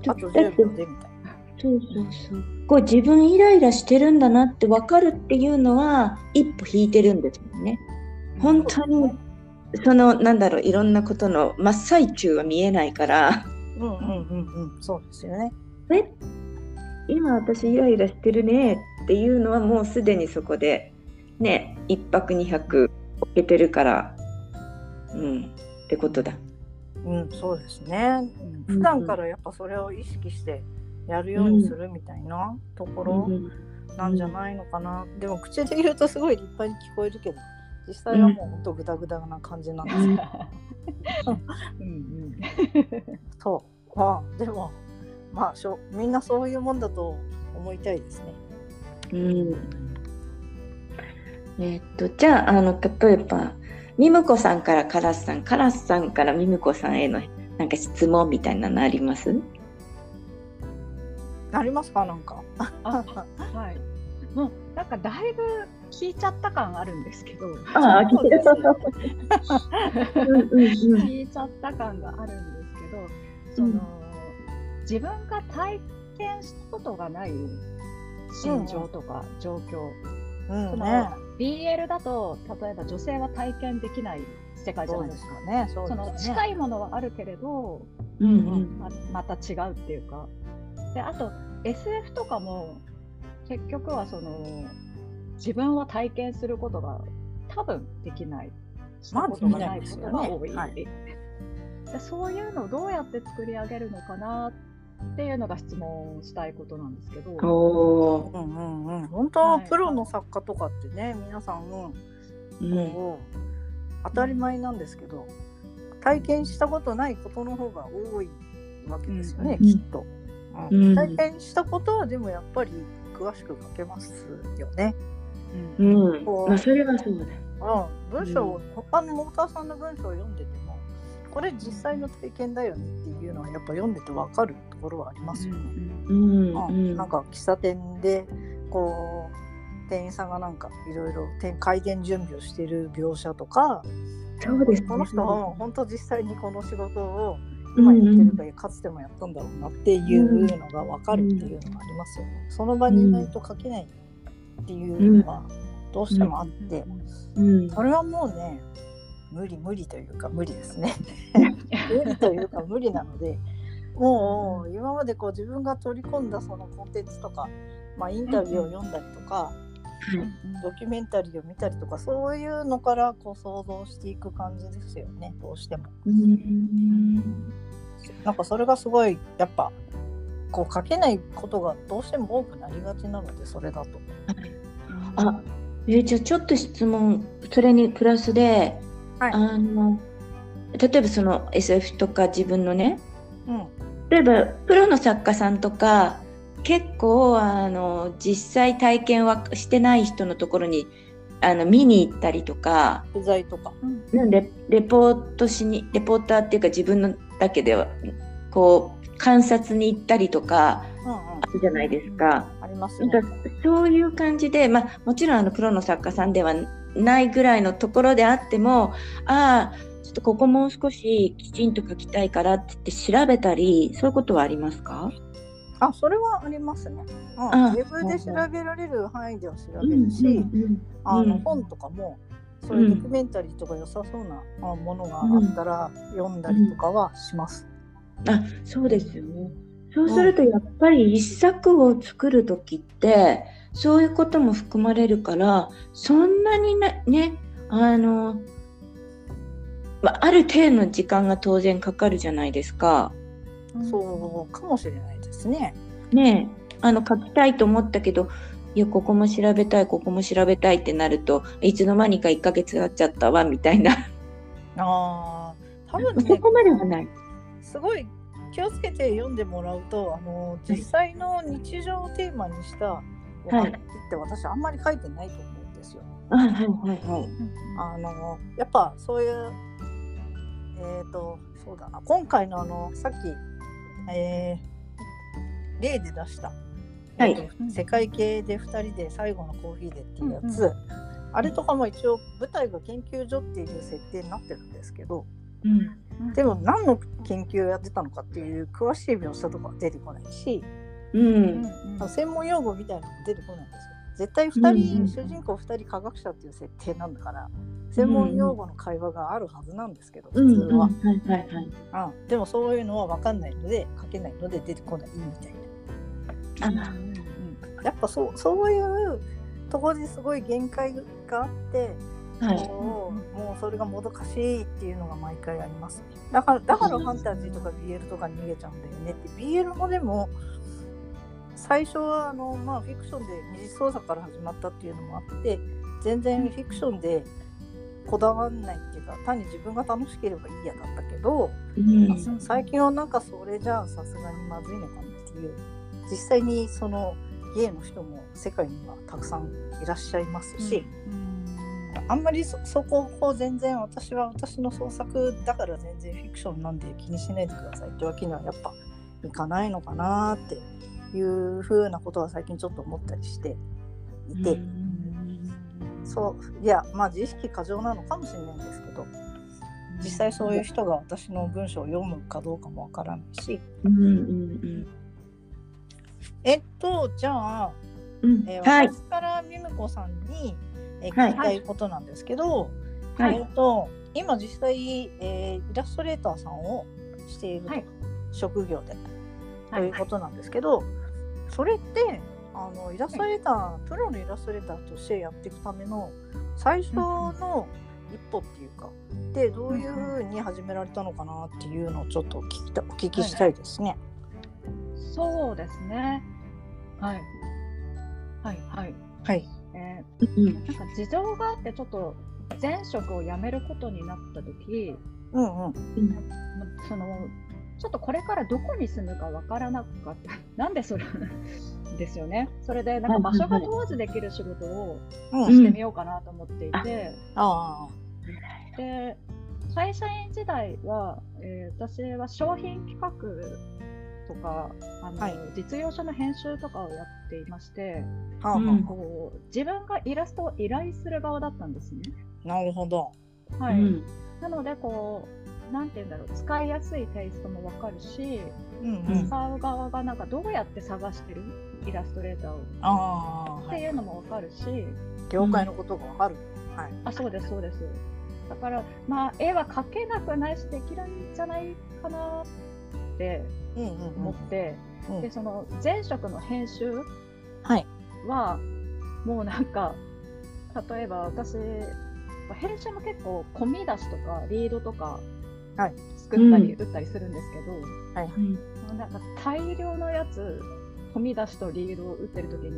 あとだって10秒でみたいな。そうそうそう。こう自分イライラしてるんだなって分かるっていうのは一歩引いてるんですもんね。本当にそのなんだろういろんなことの真っ最中は見えないから。うんうんうんうんそうですよね。え今私イライラしてるねっていうのはもうすでにそこでね一泊二泊置けてるからうんってことだ。うんそうですね。うん。普段からやっぱそれを意識してやるようにするみたいなところなんじゃないのかな、でも口で言うとすごい立派に聞こえるけど実際はもうほんとグダグダな感じなんですよ、うんうん。そう。まあでもまあしょみんなそういうもんだと思いたいですね。うん。えーっとじゃああの例えばミムコさんからカラスさんカラスさんからミムコさんへのなんか質問みたいなのあります？ありますか？なんか。あはい。もうなんかだいぶ聞いちゃった感あるんですけど。ああそうですよ うんうんうん。聞いちゃった感があるんですけど、その、自分が体験したことがない心情とか状況、そのうん。ね BL だと例えば女性は体験できない世界じゃないですすか。かね。その近いものはあるけれど、うんうん。ままた違うっていうか。であと SF とかも結局はその自分は体験することが多分できない。したことがないことが多い、まあできでそういうのをどうやって作り上げるのかなっていうのが質問したいことなんですけど、おー。うんうんうん。本当、はい。プロの作家とかってね皆さんうんこう当たり前なんですけど体験したことないことの方が多いわけですよね、うん。きっと、うん。うん。体験したことはでもやっぱり詳しく書けますよね。ううんうまあそれはそうだ。うん、文章を、他のモーターさんの文章を読んでてもこれ実際の体験だよねっていうのはやっぱ読んでて分かるところはありますよね。うんううん。んなんか喫茶店でこう店員さんがなんかいろいろ店開店準備をしてる描写とかそうですね。この人は本当実際にこの仕事を今やってるかかつてもやったんだろうなっていうのが分かるっていうのがありますよね。その場にいないと書けないっていうのはどうしてもあって。うん。それはもうね無理無理というか無理ですね。無理というか無理なのでもう今までこう自分が取り込んだそのコンテンツとか、まあ、インタビューを読んだりとか、ドキュメンタリーを見たりとかそういうのからこう想像していく感じですよねどうしても。うんなんかそれがすごいやっぱこう書けないことがどうしても多くなりがちなのでそれだと。あえーじゃあちょっと質問それにプラスで、はいあの例えばその SF とか自分のねうん例えばプロの作家さんとか結構あの実際体験はしてない人のところにあの見に行ったりとか取材とか。なんでレポートしにレポーターっていうか自分のだけではこう観察に行ったりとかうんうん。あるじゃないですか。ありますねなん。かそういう感じで、まあ、もちろんあのプロの作家さんではないぐらいのところであってもああちょっとここもう少しきちんと書きたいからって言って調べたりそういうことはありますか？あ、それはありますね。うん、あウェブで調べられる範囲では調べるし、うんあのうん本とかもそういうドキュメンタリーとか良さそうなあものがあったら読んだりとかはします。あそうですよね。そうするとやっぱり一作を作る時ってそういうことも含まれるからそんなにねねあの、まあある程度の時間が当然かかるじゃないですか。そうかもしれないですね。ねえあの書きたいと思ったけどいやここも調べたいここも調べたいってなるといつの間にか1ヶ月経っちゃったわみたいなああ、多分そね、こまではない。すごい気をつけて読んでもらうと、あの実際の日常をテーマにしたお話って私あんまり書いてないと思うんですよ。はいはいはい。はい。あのやっぱそういうえっ、とそうだな。今回のあのさっき、えー例で出した、はいえーと世界系で2人で最後のコーヒーでっていうやつ、あれとかも一応舞台が研究所っていう設定になってるんですけどうん。でも何の研究をやってたのかっていう詳しい描写とかは出てこないし、うん。専門用語みたいなのも出てこないんですよ。絶対2人、うん。うん主人公2人科学者っていう設定なんだから専門用語の会話があるはずなんですけど、うん普通は、はいはいはい。うんでもそういうのは分かんないので書けないので出てこないみたいあな、やっぱそうそういうところですごい限界があって、はい。もうそれがもどかしいっていうのが毎回ありますねだからだからファンタジーとか BL とかに逃げちゃうんだよねって BL もでも最初はあの、まあ、フィクションで二次創作から始まったっていうのもあって全然フィクションでこだわんないっていうか単に自分が楽しければいいやだったけど、うん。最近はなんかそれじゃあさすがにまずいのかなっていう。実際にそのゲイの人も世界にはたくさんいらっしゃいますし、あんまりそそこを全然私は私の創作だから全然フィクションなんで気にしないでくださいってわけにはやっぱいかないのかなっていうふうなことは最近ちょっと思ったりしていて、そういやまあ自意識過剰なのかもしれないんですけど実際そういう人が私の文章を読むかどうかもわからないし。うんうんえっとじゃあ、うん。えーはい。私からミムコさんに、えーはい。聞きたいことなんですけど、はい。えっと今実際、えーイラストレーターさんをしていると、はい。職業でとはい。いうことなんですけど、それってあのイラストレーター、プロのイラストレーターとしてやっていくための最初の一歩っていうか、でどういうふうに始められたのかなっていうのをちょっとお聞きたお聞きしたいですね。そうですね。はい。はいはい。はい。えうんーなんか事情があってちょっと前職を辞めることになった時、うんうん。まそのちょっとこれからどこに住むかわからなかった。なんでそれですよね。それでなんか場所が問わずできる仕事をしてみようかなと思っていて、あで会社員時代は、えー私は商品企画とかあの、はい実用書の編集とかをやっていましてあ、はあはあうんこう自分がイラストを依頼する側だったんですね。なるほど。はいうんなのでこうなんて言うんだろう使いやすいテイストもわかるしうんううんん。使う側がなんかどうやって探してる？イラストレーターをああ、ってはい。いうのもわかるし、業界のことがわかる。はい。あそうですそうですだからまあ絵は描けなくないしできるんじゃないかなってうんうん思って、うんでその前職の編集はい。はもうなんか例えば私編集も結構込み出しとかリードとかはい作ったりう打ったりするんですけど、はい。うんなんか大量のやつ込み出しとリードを打ってる時に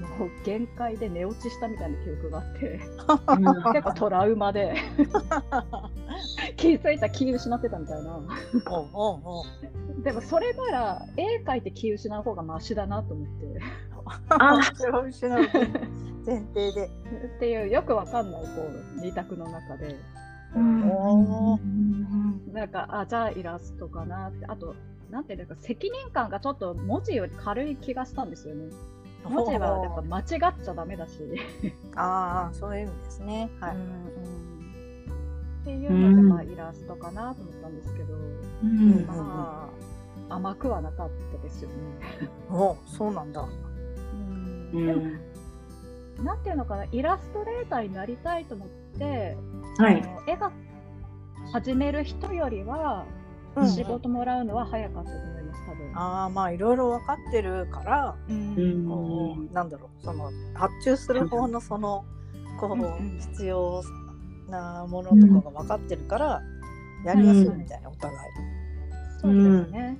もう限界で寝落ちしたみたいな記憶があって 結構トラウマで 気づいたら気失ってたみたいな。でもそれなら絵描いて気失う方がマシだなと思ってあそれは失う。前提で。っていうよくわかんないこう二択の中でおなんかあじゃあイラストかなってあとなんていうか責任感がちょっと文字より軽い気がしたんですよね。文字はやっぱ間違っちゃダメだし。ああそういう意味ですね。はい。っていうので、まあイラストかなと思ったんですけど、うんまあ甘くはなかったですよね。おそうなんだ。うんうんでもなんていうのかなイラストレーターになりたいと思って、はい絵が始める人よりはうん仕事もらうのは早かったと思います多分。ああまあいろいろ分かってるから、うんうんこうなんだろうその発注する方のそのこう必要なものとかが分かってるからやりやすいみたいなお互い。そうですね。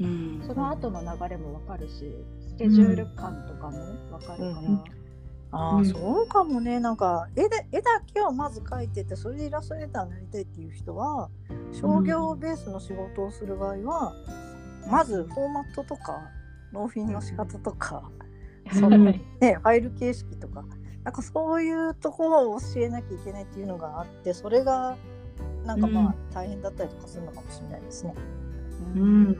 うんその後の流れもわかるし、スケジュール感とかもわかるから。うんああ、うん。そうかもね。なんか絵で絵だけをまず描いててそれでイラストレーターになりたいっていう人は商業ベースの仕事をする場合は、まずフォーマットとか納品の仕方とか、そのね、ファイル形式とかなんかそういうところを教えなきゃいけないっていうのがあってそれがなんかまあ大変だったりとかするのかもしれないですね。ううんん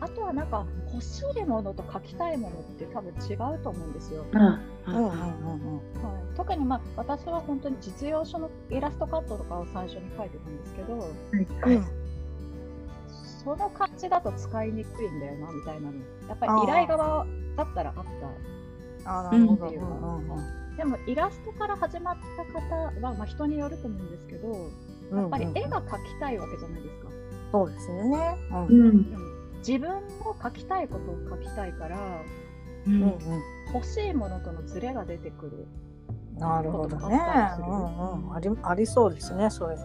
あとはなんか欲しいものと描きたいものって多分違うと思うんですよ。あうん。うんうんうんはい、特にまあ私は本当に実用書のイラストカットとかを最初に描いてたんですけど、はい。その感じだと使いにくいんだよなみたいなの。やっぱり依頼側だったらあった。あーなるほど。うんうんうんうん。でもイラストから始まった方は、まあ、人によると思うんですけど、うん。やっぱり絵が描きたいわけじゃないですか。そうですよね。うん。うん。うん自分の描きたいことを描きたいから、ううんん欲しいものとのズレが出てくる。うん、なるほどね。うんうん、ありありそうですね、それ。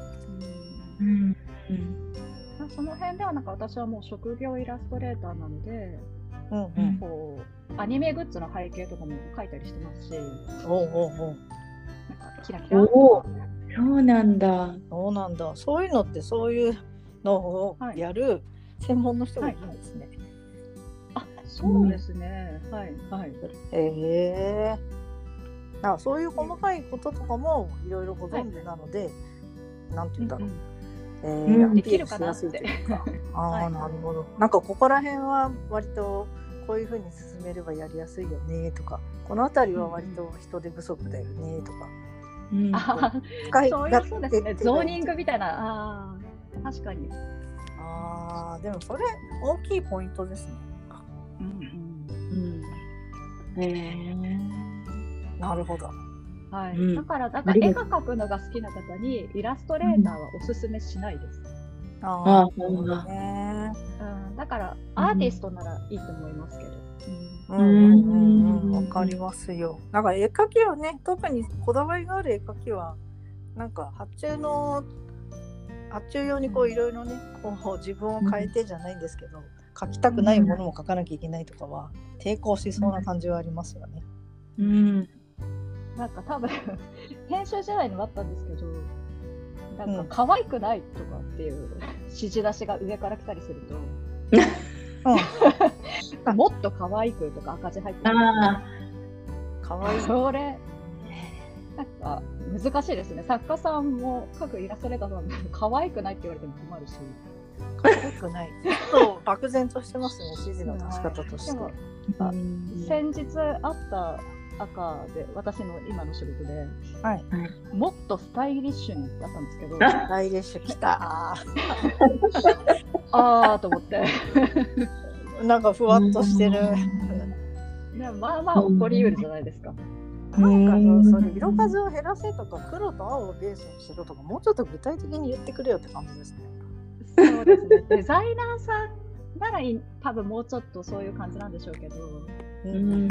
うんうんまあその辺ではなんか私はもう職業イラストレーターなので、うんうん。こうアニメグッズの背景とかも描いたりしてますし、おうおうおう。なんかキラキラ。おおそうなんだ。そうなんだ。そういうのってそういうのをはいやる専門の人がいるんですね。あ、そうですね。はいはい。へえ。なんかそういう細かいこととかもいろいろご存知なので、なんて言うんだろう。えーうんアピールしやすいというか。ああ、はいなるほど。なんかここら辺は割とこういうふうに進めればやりやすいよねとか、この辺りは割と人手不足だよねとか。うんういうそうですね。手ゾーニングみたいな。ああ、確かに。ああ、でもそれ大きいポイントですね。うんうんへえなるほど。うん。はい。うんだから、だから絵が描くのが好きな方にイラストレーターはおすすめしないです。あああ、なるほどね。うん、だからアーティストならいいと思いますけど。うんうんうんうん、うんわかりますよ。なんか絵描きはね、特にこだわりのある絵描きは、なんか発注の発注用にこういろいろね、こう自分を変えてじゃないんですけど、描きたくないものも描かなきゃいけないとかは抵抗しそうな感じはありますよね。うん。なんか多分編集時代にもあったんですけど、なんか可愛くないとかっていう指示出しが上から来たりすると、もっと可愛くとか赤字入ってるあかわいい。それ、なんか難しいですね。作家さんも各イラストレーターさんも可愛くないって言われても困るし。かっこよくない。ちょっと漠然としてますね、指示の出し方として。でもあ先日あった赤で私の今の仕事ではい。もっとスタイリッシュにだったんですけどライレッシュ来た。ああと思ってなんかふわっとしてる。まあまあ起こりうるじゃないですか。なんかそれ色数を減らせとか黒と青をベースにしろとかもうちょっと具体的に言ってくれよって感じですね。そうですね。デザイナーさんならいい多分もうちょっとそういう感じなんでしょうけど、うん。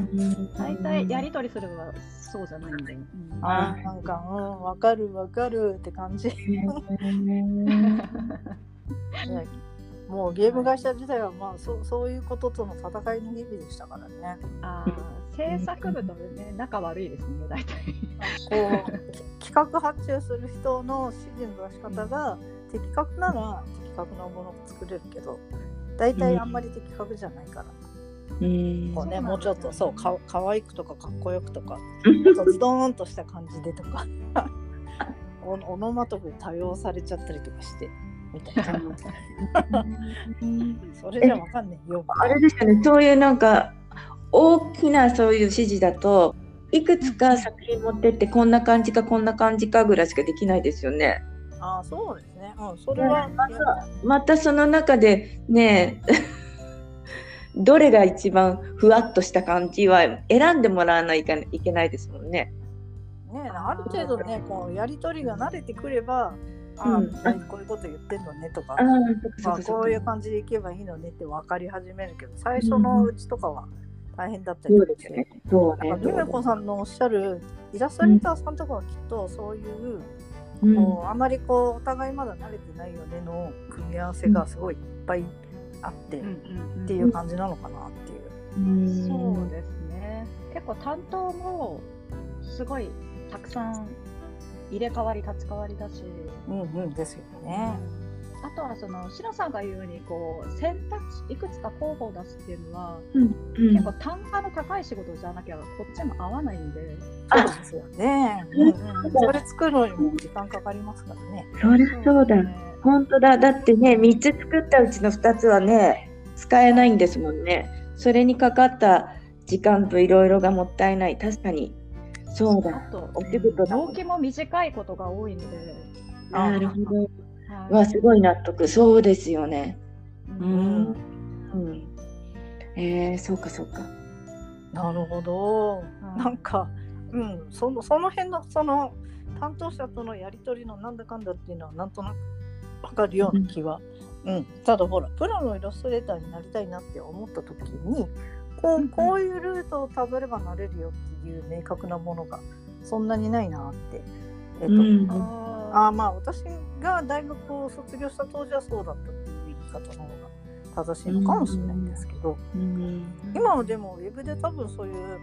大体やり取りするのはそうじゃないん。で。うん。あーなん。かうん。わかるわかるって感じ。ねもうゲーム会社自体はまあそうそういうこととの戦いの日々でしたからね。あー制作部とね仲悪いですね大体。こうき企画発注する人の指示の出し方が的確なら的確なものが作れるけど大体あんまり的確じゃないから。うん。こうねもうちょっとそうか可愛くとかかっこよくとか ズドーンとした感じでとかおオノマトペ多用されちゃったりとかしてみたいな。それじゃわかんないよ。あれですよね、そういうなんか大きなそういう指示だといくつか作品持ってってこんな感じかこんな感じかぐらいしかできないですよね。ああそうですね。うんそれは、またまたその中でね どれが一番ふわっとした感じは選んでもらわないといけないですもんね。ねある程度ねこうやり取りが慣れてくればああ、うん。こういうこと言ってんのねとかまあ、こういう感じでいけばいいのねって分かり始めるけど最初のうちとかは大変だったりそうとかしてですね。そうね。ゆめこさんのおっしゃるイラストレーターさんとかはきっとそういう、うんこうあまりこうお互いまだ慣れてないよねの組み合わせがすごいいっぱいあって、っていう感じなのかなっていう。うんそうですね。結構担当もすごいたくさん入れ替わり立ち替わりだし、うんうんですよね。あとはそのシロさんが言うようにこう選択肢いくつか候補を出すっていうのは、うんうん結構単価の高い仕事じゃなきゃこっちも合わないんで。そうですよね。うんうん、それ作るのにも時間かかりますからね。そりゃそうだ。ね本当だ。だってね、3つ作ったうちの2つはね、使えないんですもんね。それにかかった時間といろいろがもったいない。確かに。そうだ。あとお仕事だ納期も短いことが多いので、あなるほど。はいわ、すごい納得。そうですよね。ううんん。うん。えー、そうかそうか。なるほど。はいなんか、うん、そのその辺のその担当者とのやり取りのなんだかんだっていうのはなんとなくわかるような気は。うん、ただほらプロのイラストレーターになりたいなって思った時にこうこういうルートをたどればなれるよっていう明確なものがそんなにないなって。えっとうんあまあ私が大学を卒業した当時はそうだったっていう言い方の方が正しいのかもしれないんですけど、うん。今はでもウェブで多分そういう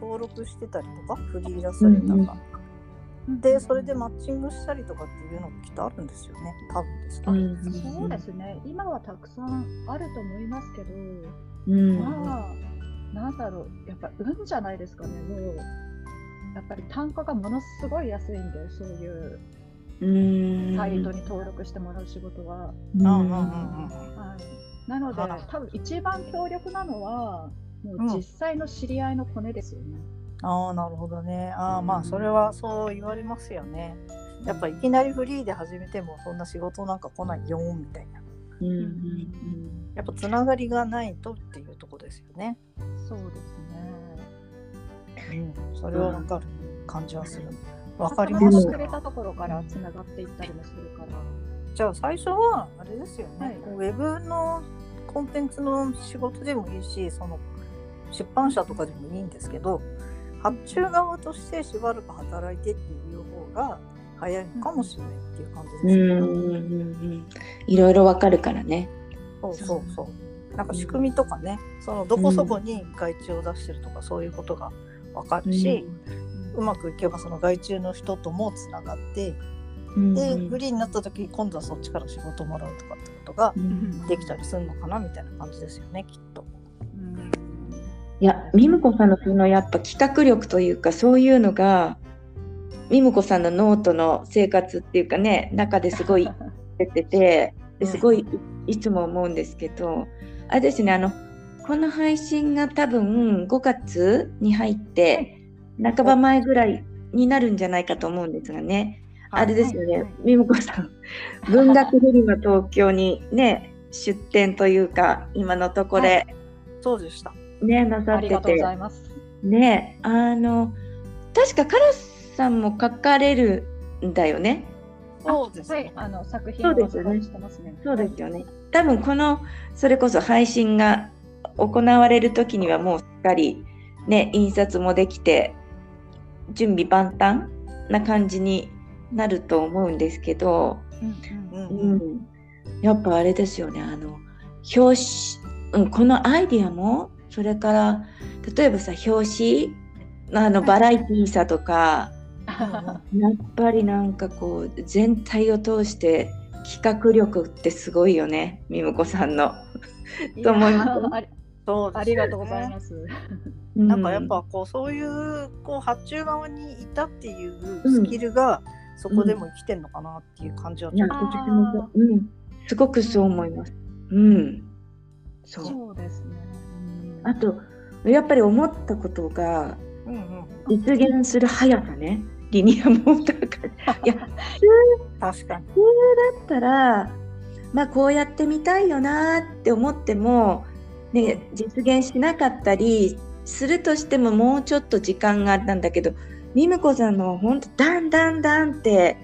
登録してたりとかフリーイラストレーターが、ーでそれでマッチングしたりとかっていうのもきっとあるんですよね。多分ですけど、うん。そうですね、今はたくさんあると思いますけど、うん。まあ、なんだろう、やっぱ運じゃないですかね、もう、やっぱり単価がものすごい安いんで、そういううん。サイトに登録してもらう仕事は。うん。うんうんうんうん。はい、なので、はい。多分一番強力なのは、もうん。う実際の知り合いのコネですよね。ああなるほどね。ああまあそれはそう言われますよね。やっぱいきなりフリーで始めてもそんな仕事なんか来ないよみたいな。うんうんやっぱつながりがないとっていうとこですよね。そうですね。うんそれはわかる感じはするわかりまますすくれたところからつながっていったりもするから。じゃあ最初はあれですよね、はいこうウェブのコンテンツの仕事でもいいしその出版社とかでもいいんですけど発注側としてしばらく働いてっていう方が早いのかもしれないっていう感じうですよね。んうんうん。いろいろわかるからね。そうそうそう。なんか仕組みとかね、そのどこそこに外注を出してるとかそういうことがわかるし、うまくいけばその外注の人ともつながって、うんでフリーになった時今度はそっちから仕事もらうとかってことがうんできたりするのかなみたいな感じですよねきっと。うんいや、ミムコさんのそのやっぱ企画力というかそういうのがミムコさんのノートの生活っていうかね中ですごい 出ててですごいいつも思うんですけどあれですねあのこの配信が多分5月に入って半ば前ぐらいになるんじゃないかと思うんですがね。あれですよね、はい。ミムコさん。文学フリマ東京にね出店というか今のところで、そうでした。ねなさってありがとうごてざいます。ねあの確かカラスさんも書かれるんだよね。そうですはい、あの作品をそうですよね。お配りしてますね。そうですよね。多分このそれこそ配信が行われる時にはもうすっかりね印刷もできて準備万端な感じになると思うんですけど、うんうんうん。やっぱあれですよね。あの表紙、うん、このアイディアもそれから例えばさ表紙あのバラエティーさとか、やっぱりなんかこう全体を通して企画力ってすごいよねみむこさんの。いと思います。やありそうですね。ありがとうございます。なんかやっぱこうそういうこう発注側にいたっていうスキルがそこでも生きてんのかなっていう感じはちょっと、私もそううん、すごくそう思います。うん、そう。そうですね。うんあとやっぱり思ったことがうんうん、実現する速さね。リニアモーターカー。いや確かに。だったら、まあ、こうやってみたいよなって思っても、ね、実現しなかったりするとしてももうちょっと時間があったんだけどミムコさんのは本当だんだんだんって、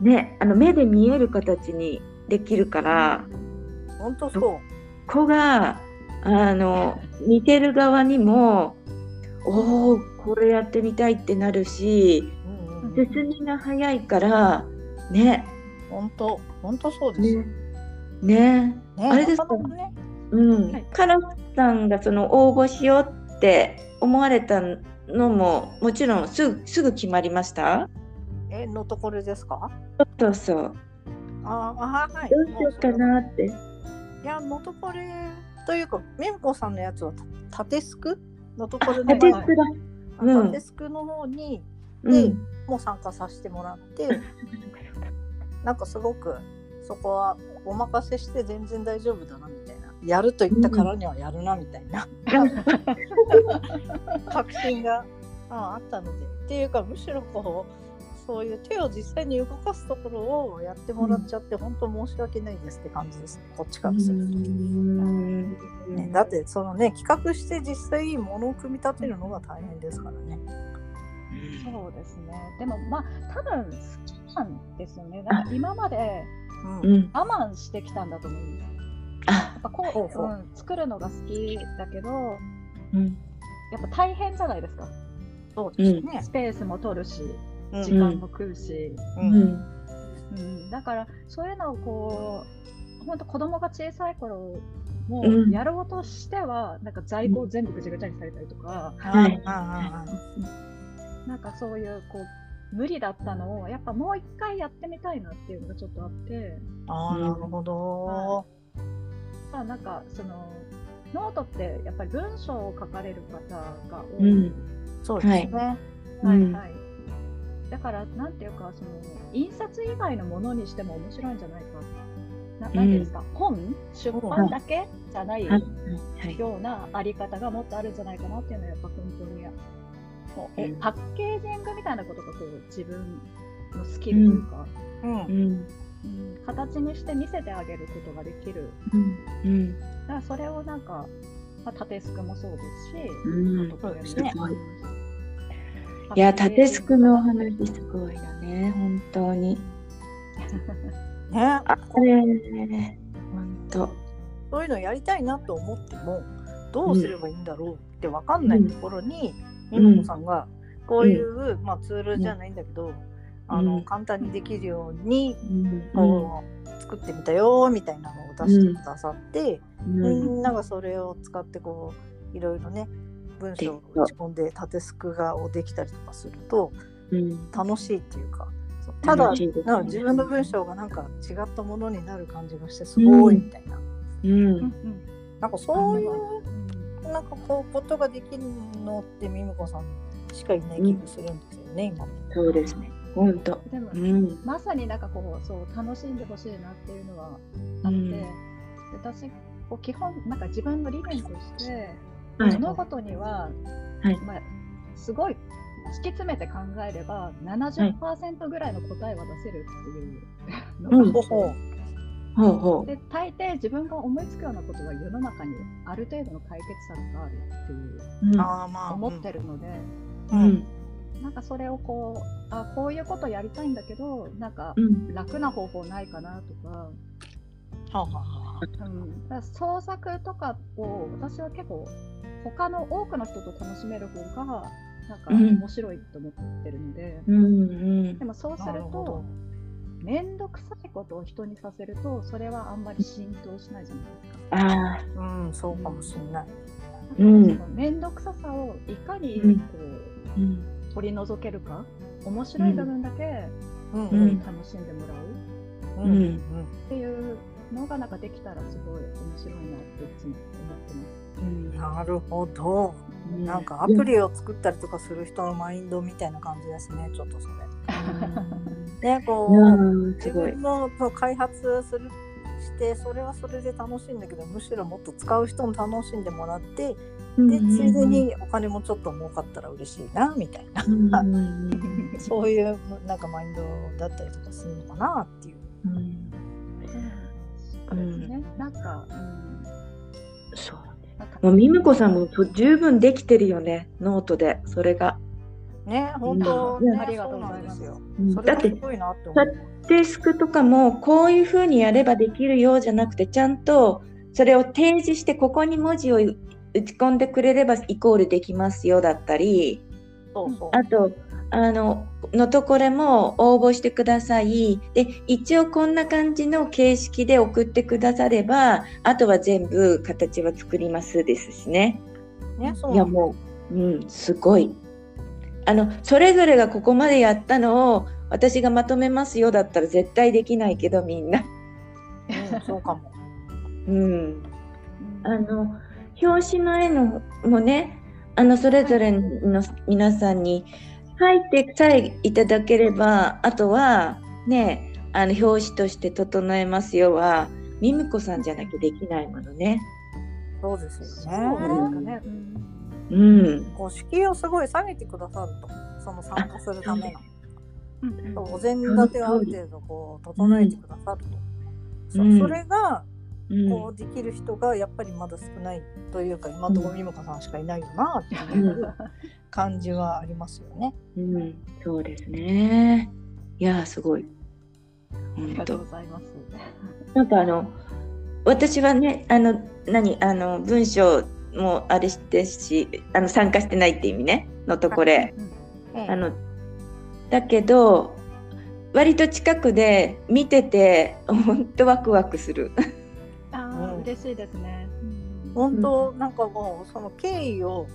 ね、あの目で見える形にできるから本当そう。ここがあの見てる側にもおおこれやってみたいってなるしうんうんうん、進みが早いからね本当本当そうです。ねねねあれですかね。うん。はい。カラスさんがその応募しようって思われたのももちろんすぐすぐ決まりました？えのところですか？そうそうああはい。どうしようかなって。いやのところというかメムコさんのやつはた縦スクのところで、縦スクだ。うん。縦スクの方にでうん。もう参加させてもらって、なんかすごくそこはお任せして全然大丈夫だなみたいな。やると言ったからにはやるなみたいな、確信が、うんあったので。っていうかむしろこうそういう手を実際に動かすところをやってもらっちゃって、本当申し訳ないですって感じですね。こっちからすると、ね、だってそのね企画して実際ものを組み立てるのが大変ですからね。そうですね。でもまあ多分好きなんですよね。なんか今までうん。うん。我慢してきたんだと思うんです。あやっぱこう、ほうほう。うん、作るのが好きだけど、うん。やっぱ大変じゃないですか。そうですね。ス。ペースも取るし、うん。時間も食うし、ううん。ん。うん。だからそういうのをこう本当子供が小さい頃もうん。やろうとしては、なんか在庫を全部ぐちゃぐちゃにされたりとか、はい。あなんかそういうこう無理だったのをやっぱもう一回やってみたいなっていうのがちょっとあって、あなるほど。まあなんかそのノートってやっぱり文章を書かれる方が多い、うん。そうですね。うんはいはい。だからなんていうかその印刷以外のものにしても面白いんじゃないか。ななんていうんですか、本？出版だけ？じゃないはい。はい。ようなあり方がもっとあるんじゃないかなっていうのはやっぱ本当にもうえうん。パッケージングみたいなことがこう自分のスキルというか、うん。うんうん形にして見せてあげることができる。うん。だからそれをなんか、まあ、縦スクもそうですし、うん。あとこれもそうですね。いや縦スクのお話すごいよね本当に。ね、あれ本当。そういうのやりたいなと思ってもどうすればいいんだろうって分かんないところに、みうん。もこさんがこういう、まあ、ツールじゃないんだけど、あのうん。簡単にできるようにうん。こう、作ってみたよみたいなのを出してくださって、うん。みん。ながそれを使ってこういろいろね文章を打ち込んで縦スクがをできたりとかするとうん。楽しいっていうかただ、ね自分の文章がなんか違ったものになる感じがしてすごいみたいな、うん。うんうん。なんかそういううんなんかこうことができるのってミムコさんしかいない気がするんですよね、今。そうですね本当。でも、うん。まさになんかこうそう楽しんでほしいなっていうのはあって、うん。で私こう基本なんか自分の理念として、はい。物事には、はい。まあ、すごい突き詰めて考えれば70%ぐらいの答えは出せるっていうのがあって、うん。ほほう。ほうほで大抵自分が思いつくようなことは世の中にある程度の解決策があるっていうううん。あーまあ思ってるので、ううんんなんかそれをこうあこういうことやりたいんだけどなんかうん。楽な方法ないかなとか,、はあはあはうん、だから創作とかを私は結構他の多くの人と楽しめる方がなんかうん。面白いと思ってるので、うんうん。でもそうすると面倒くさいことを人にさせるとそれはあんまり浸透しないじゃないですか。ああうんそうかもしれない。うんその面倒くささをいかにうん。こう、うん取り除けるか？面白い部分だけうんうん楽しんでもらううんうんうんっていうのがなんかできたらすごい面白いなっていつも思ってます。うんなるほど。うんなんかアプリを作ったりとかする人のマインドみたいな感じですね。ちょっとそれ。ね、こう自分。もそう開発するしてそれはそれで楽しいんだけどむしろもっと使う人も楽しんでもらってでついでにお金もちょっと儲かったら嬉しいなみたいな そういうなんかマインドだったりとかするのかなっていう。うんそうですね。なんか、うん、そう。なんかもうミムコさんもそう十分できてるよね、ノートで、それが。ね本当うん。ねありがとそううございんですよ。だってがすごいなって思う。デスクとかもこういうふうにやればできるようじゃなくてちゃんとそれを提示してここに文字を打ち込んでくれればイコールできますよだったり。そうそう。あとあののとこれも応募してください。で一応こんな感じの形式で送ってくださればあとは全部形は作りますですしね。ねそういやもう、うん、すごいあのそれぞれがここまでやったのを私がまとめますよだったら絶対できないけどみんな。うんそうかも。うん、あの表紙の絵のもねあのそれぞれの皆さんに書いてさえいただければあとはねあの表紙として整えますよはミムコさんじゃなきゃできないものね。そうですよそうね。うん、こう敷居をすごい下げてくださるとその参加するための。うんお膳立てをある程度こう整えてくださると。そうんそれがうんこうできる人がやっぱりまだ少ないというか今のところミムカさんしかいないよなっていう感じはありますよね。うん、そうですね。いやーすごい。ありがとうご。ざいます。なんかあの私はねあの何あの文章もあれしてしあの参加してないって意味ね。のとこれ。うんあのだけど割と近くで見てて本当ワクワクする。あ嬉しいですね。うん。本当なんかもうその経緯を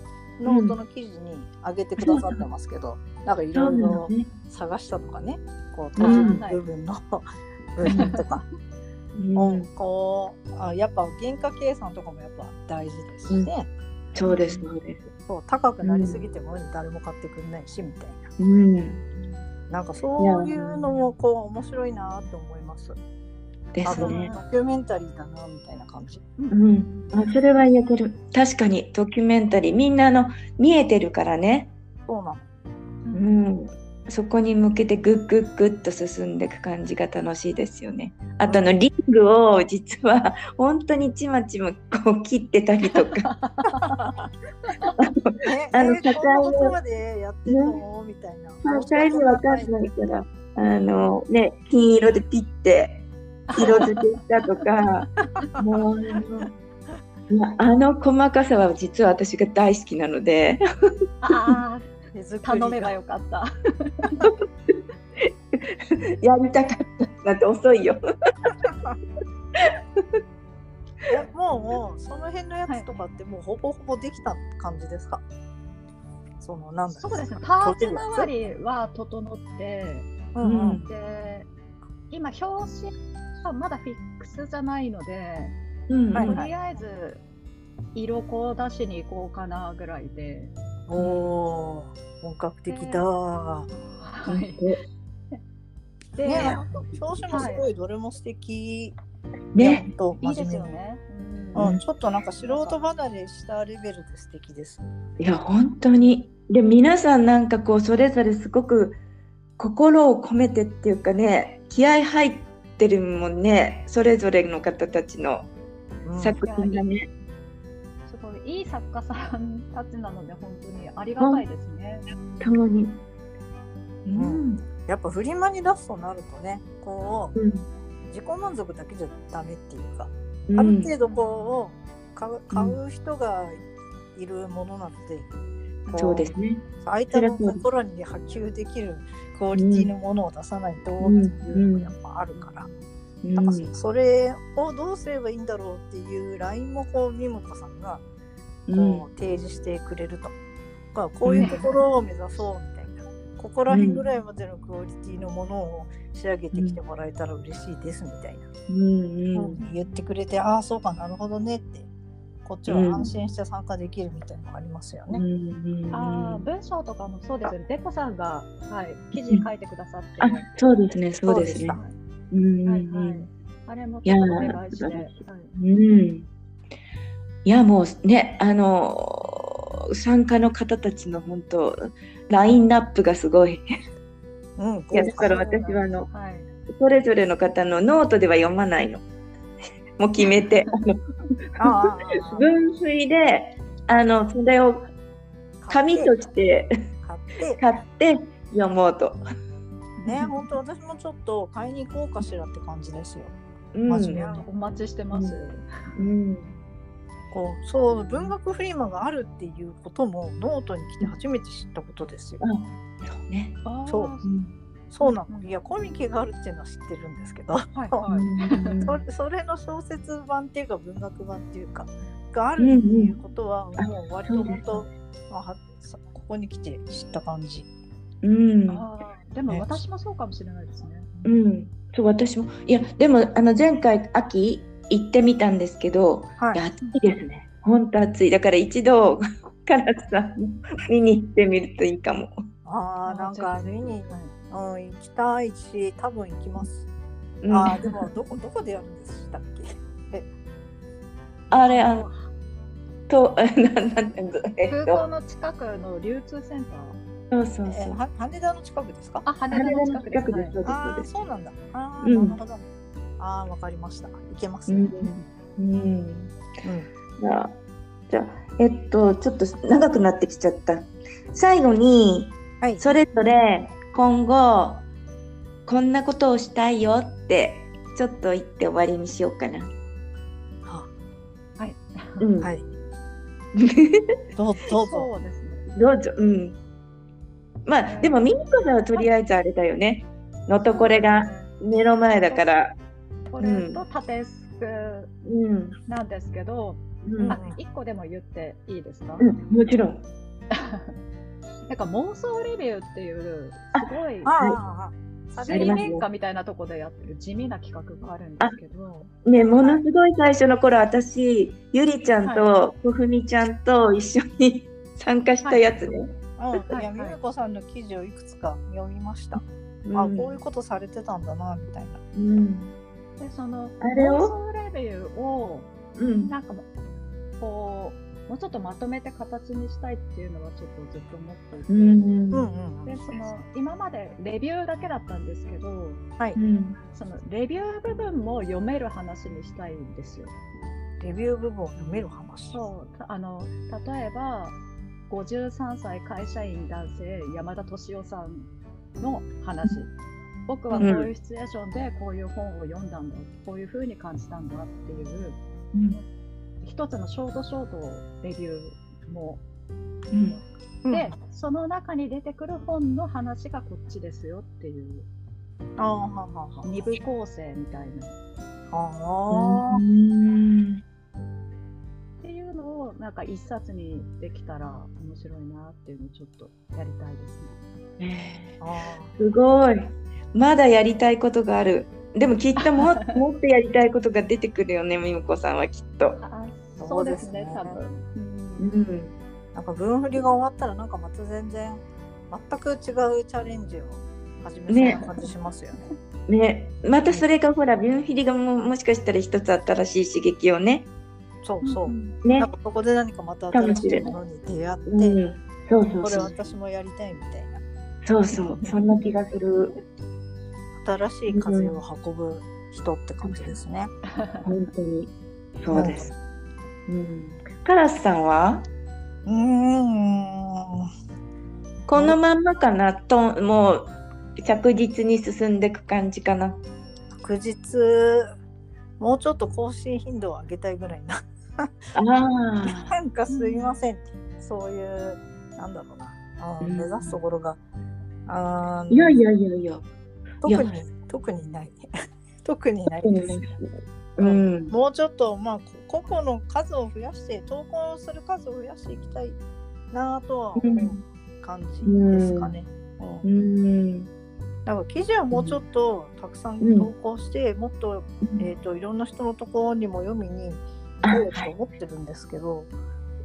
ノートの記事に上げてくださってますけど、なんかいろいろね。探したとかね。こううん。閉じる部分の部分 とか、うん、こうあやっぱ原価計算とかもやっぱ大事ですしね、そうですそうです。そう高くなりすぎても誰も買ってくれないしみたいなうん、なんかそういうのもこう面白いなと思います。ですね。ドキュメンタリーだなみたいな感じ。うん、あそれは言えてる。確かにドキュメンタリーみんなあの見えてるからね。そうなの。ううんん、そこに向けてグッグッグッと進んでいく感じが楽しいですよね。あとあのリングを実は 本当にちまちまこう切ってたりとか。えあのえこんなことまでやってんの？みたいな。サイズわかんないからあのね金色でピッて色付けしたとか。もうあの細かさは実は私が大好きなので。あ頼めばよかった。やりたかったなんて遅いよ。えもうもうその辺のやつとかってもうほぼほぼできた感じですか？そのなんそうですね。パーツ周りは整って、うんうんで今表紙はまだフィックスじゃないので、うんはいとりあえず色こう出しに行こうかなぐらいで。おおー本格的だ。はい。で、ね表紙もすごいどれも素敵。ね、といいです。よね。うん、ちょっとなんか素人離れしたレベルで素敵です。いや本当にで皆さんなんかこうそれぞれすごく心を込めてっていうかね気合入ってるもんねそれぞれの方たちのうん作品がね。すごいいい作家さんたちなので本当にありがたいですね。たまに。うん。やっぱフリマに出すとなるとね、こううん。自己満足だけじゃダメっていうか、うん。ある程度こう買う買う人がいるものなので、こそうですね。相手の心に波及できるクオリティのものを出さないとっていうのがやっぱあるから、うん。なんかそれをどうすればいいんだろうっていうラインもこうミモコさんがこう提示してくれると、まあこういうところを目指そうみたいな、ここら辺ぐらいまでのクオリティのものを仕上げてきてもらえたら嬉しいですみたいな。うんうん言ってくれて、ああそうかなるほどねってこっちは安心して参加できるみたいなのがありますよね。ああ文章とかもそうですよね。デコさんがはい記事書いてくださって。あそうですねそうですね。うんはいはい。あれもいして。はい、うん。いやもうねあの参加の方たちの本当ラインナップがすごい。うん、いやだから私はあの、はい、それぞれの方のノートでは読まないの。もう決めて。ああ 分水であのそれを紙として買って買って読もうと。ね本当私もちょっと買いに行こうかしらって感じですよ。うんお待ちしてます。うんこうそう文学フリマがあるっていうこともノートに来て初めて知ったことですよ。そうね。あーそう。うんそうなの。いやコミケがあるっていうのは知ってるんですけど。はいはい。それそれの小説版っていうか文学版っていうかがあるっていうことはもう割と本当、まあ、ここに来て知った感じ。うん。でもね。私もそうかもしれないですね。うん、そう私も。いやでもあの前回秋行ってみたんですけど、はい。や暑いですね。本当暑い。だから一度カラスさんも見に行ってみるといいかも、ああなんか見に、うん、行きたいし多分行きます。うん、ああでもどこどこでやるんでしたっけ？あれあのと なんなんていうのえっ空港との近くの流通センター？そうそうそう。えは羽田の近くですか？あ、羽羽田田の近くです。の近くです。そうですああそうです。そうなんだ。ああ、うん。なるほど。ああわかりました。行けますね。うん、うん、うんじゃあじゃあえっとちょっと長くなってきちゃった最後にはい。それぞれ今後こんなことをしたいよってちょっと言って終わりにしようかな。ははい。うん、はい。どうどうぞ。そうですね。どうぞ。うん。まあでもミミコさんはとりあえずあれだよね。のとこれが目の前だから。これと縦スクうん。なんですけど、うんあ、一個でも言っていいですか？うん、もちろん。なんか妄想レビューっていうすごいああああ。水面下みたいなとこでやってる地味な企画があるんですけど、ね、ものすごい最初の頃私ゆりちゃんとこふみちゃんと一緒に参加したやつね。うん、いや、はいみみこさんの記事をいくつか読みました。うんあ、こういうことされてたんだな、みたいな。うん。でそのあれを？レビューをうん。なんかもこうもうちょっとまとめて形にしたいっていうのはちょっとずっと思っていて、でその今までレビューだけだったんですけどはい。うん。そのレビュー部分も読める話にしたいんですよ。レビュー部分を読める話？そうたあの例えば53歳会社員男性山田敏夫さんの話僕はこういうシチュエーションでこういう本を読んだんだ、こういう風に感じたんだっていううん。一つのショートショートレビューもうん。うんで、その中に出てくる本の話がこっちですよっていうああ、ははは。二部構成みたいなあ。っていうのをなんか一冊にできたら面白いなっていうのをちょっとやりたいですね。あすごい。まだやりたいことがある。でもきっとも もっとやりたいことが出てくるよね、みむこさんはきっと。あそそううですすね、多分。ううんん。なんか文振りが終わったら、なんかまた全然。全く違うチャレンジを始めそうな感じしますよね。ね、またそれがほら、ビュンフィリがももしかしたら一つ新しい刺激をね。そうそう。ねなん。かそこで何かまた新しいものに出会って、うん。そうそうこれそう。私もやりたいみたいな。そうそう。そんな気がする。新しい風を運ぶ人って感じですね。本当に。そうです。うん。カラスさんは？うーん。このまんまかなと、もう着実に進んでいく感じかな。確実もうちょっと更新頻度を上げたいぐらいなああ。なんかすいません、そういうなんだろうな目指すところがあーいやいやいやいや。特に特にない。特にないです、うん。もうちょっとまあこ個々の数を増やして投稿する数を増やしていきたいなとは思う感じですかね、うん。うん。なんか記事はもうちょっとたくさん投稿して、もっと,、えー、といろんな人のところにも読みにあ行こうと思ってるんですけど、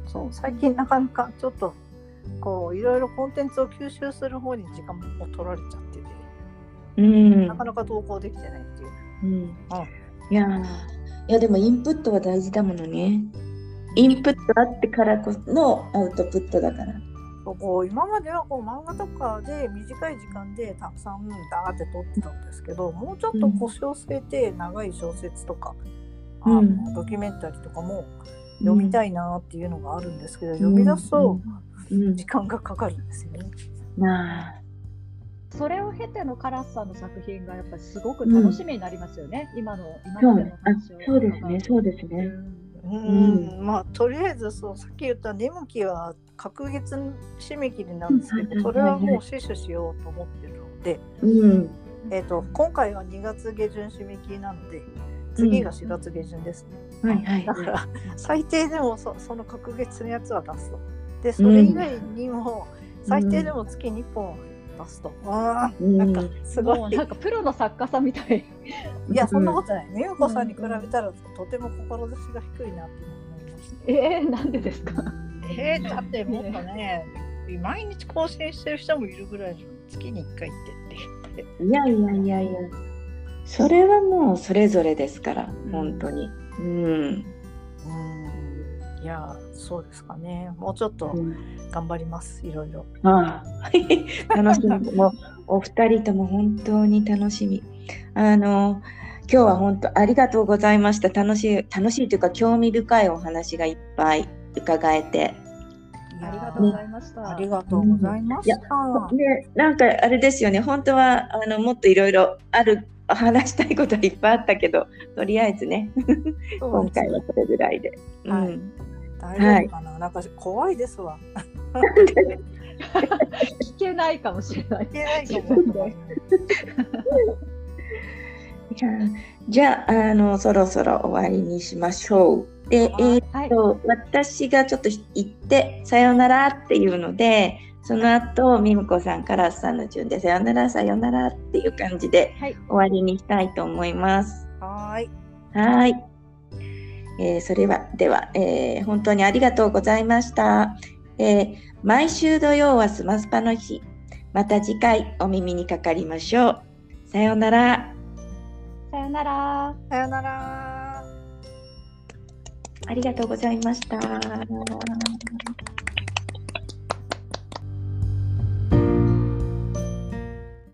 そう最近なかなかちょっとこういろいろコンテンツを吸収する方に時間を取られちゃってて、うん。なかなか投稿できてないっていう。うん。いやー。いやでもインプットは大事だものね。インプットあってからこそのアウトプットだから。そうこう今まではこう漫画とかで短い時間でたくさんダーって撮ってたんですけどもうちょっと腰を据えて長い小説とか、あのうんドキュメンタリーとかも読みたいなっていうのがあるんですけど、読み出すとうん。時間がかかるんですよね。なあそれを経てのカラスさんの作品がやっぱりすごく楽しみになりますよね。今の今そうまでの話を。あそうですね。そうですね。うん。まあとりあえずそうさっき言った「眠気」は隔月締め切りなんですけうん。どそれはもう死守しようと思ってるので、うん。えー、と今回は2月下旬締め切りなので次が4月下旬ですね。はいはい。だから最低でもそその隔月のやつは出すと。でそれ以外にも最低でも月に1本出すと。あなんかすごい。もうなんかプロの作家さんみたい。いやそんなことない。美代子さんに比べたらとても志が低いなって思いました。えー、なんでですか？えー、だってもっとね、毎日更新してる人もいるぐらい月に1回ってって。いやいやいやいやそれはもうそれぞれですから本当に。うんうんいやそうですかね。もうちょっとうん頑張ります。いろいろ。ああ 楽しみもうお二人とも本当に楽しみ。あの今日は本当ありがとうございました。楽しい楽しいというか興味深いお話がいっぱい伺えて。ありがとうございました。ありがとうございました。でなんかあれですよね本当はあのもっといろいろある話したいことはいっぱいあったけどとりあえずね 今回はそれぐらいで。はいうん大丈夫かな、なんか怖いですわ。聞けないかもしれないい。けないと思う。いやじゃああのそろそろ終わりにしましょう。で、えーっはい。と私がちょっと行ってさよならっていうのでその後ミムコさんからさんの順でさよならさよならっていう感じではい。終わりにしたいと思います。はーい。はい。えーそれはでは、えー本当にありがとうございました。えー毎週土曜はスマスパの日。また次回お耳にかかりましょう。さようなら。さよなら。さよなら。ありがとうございました。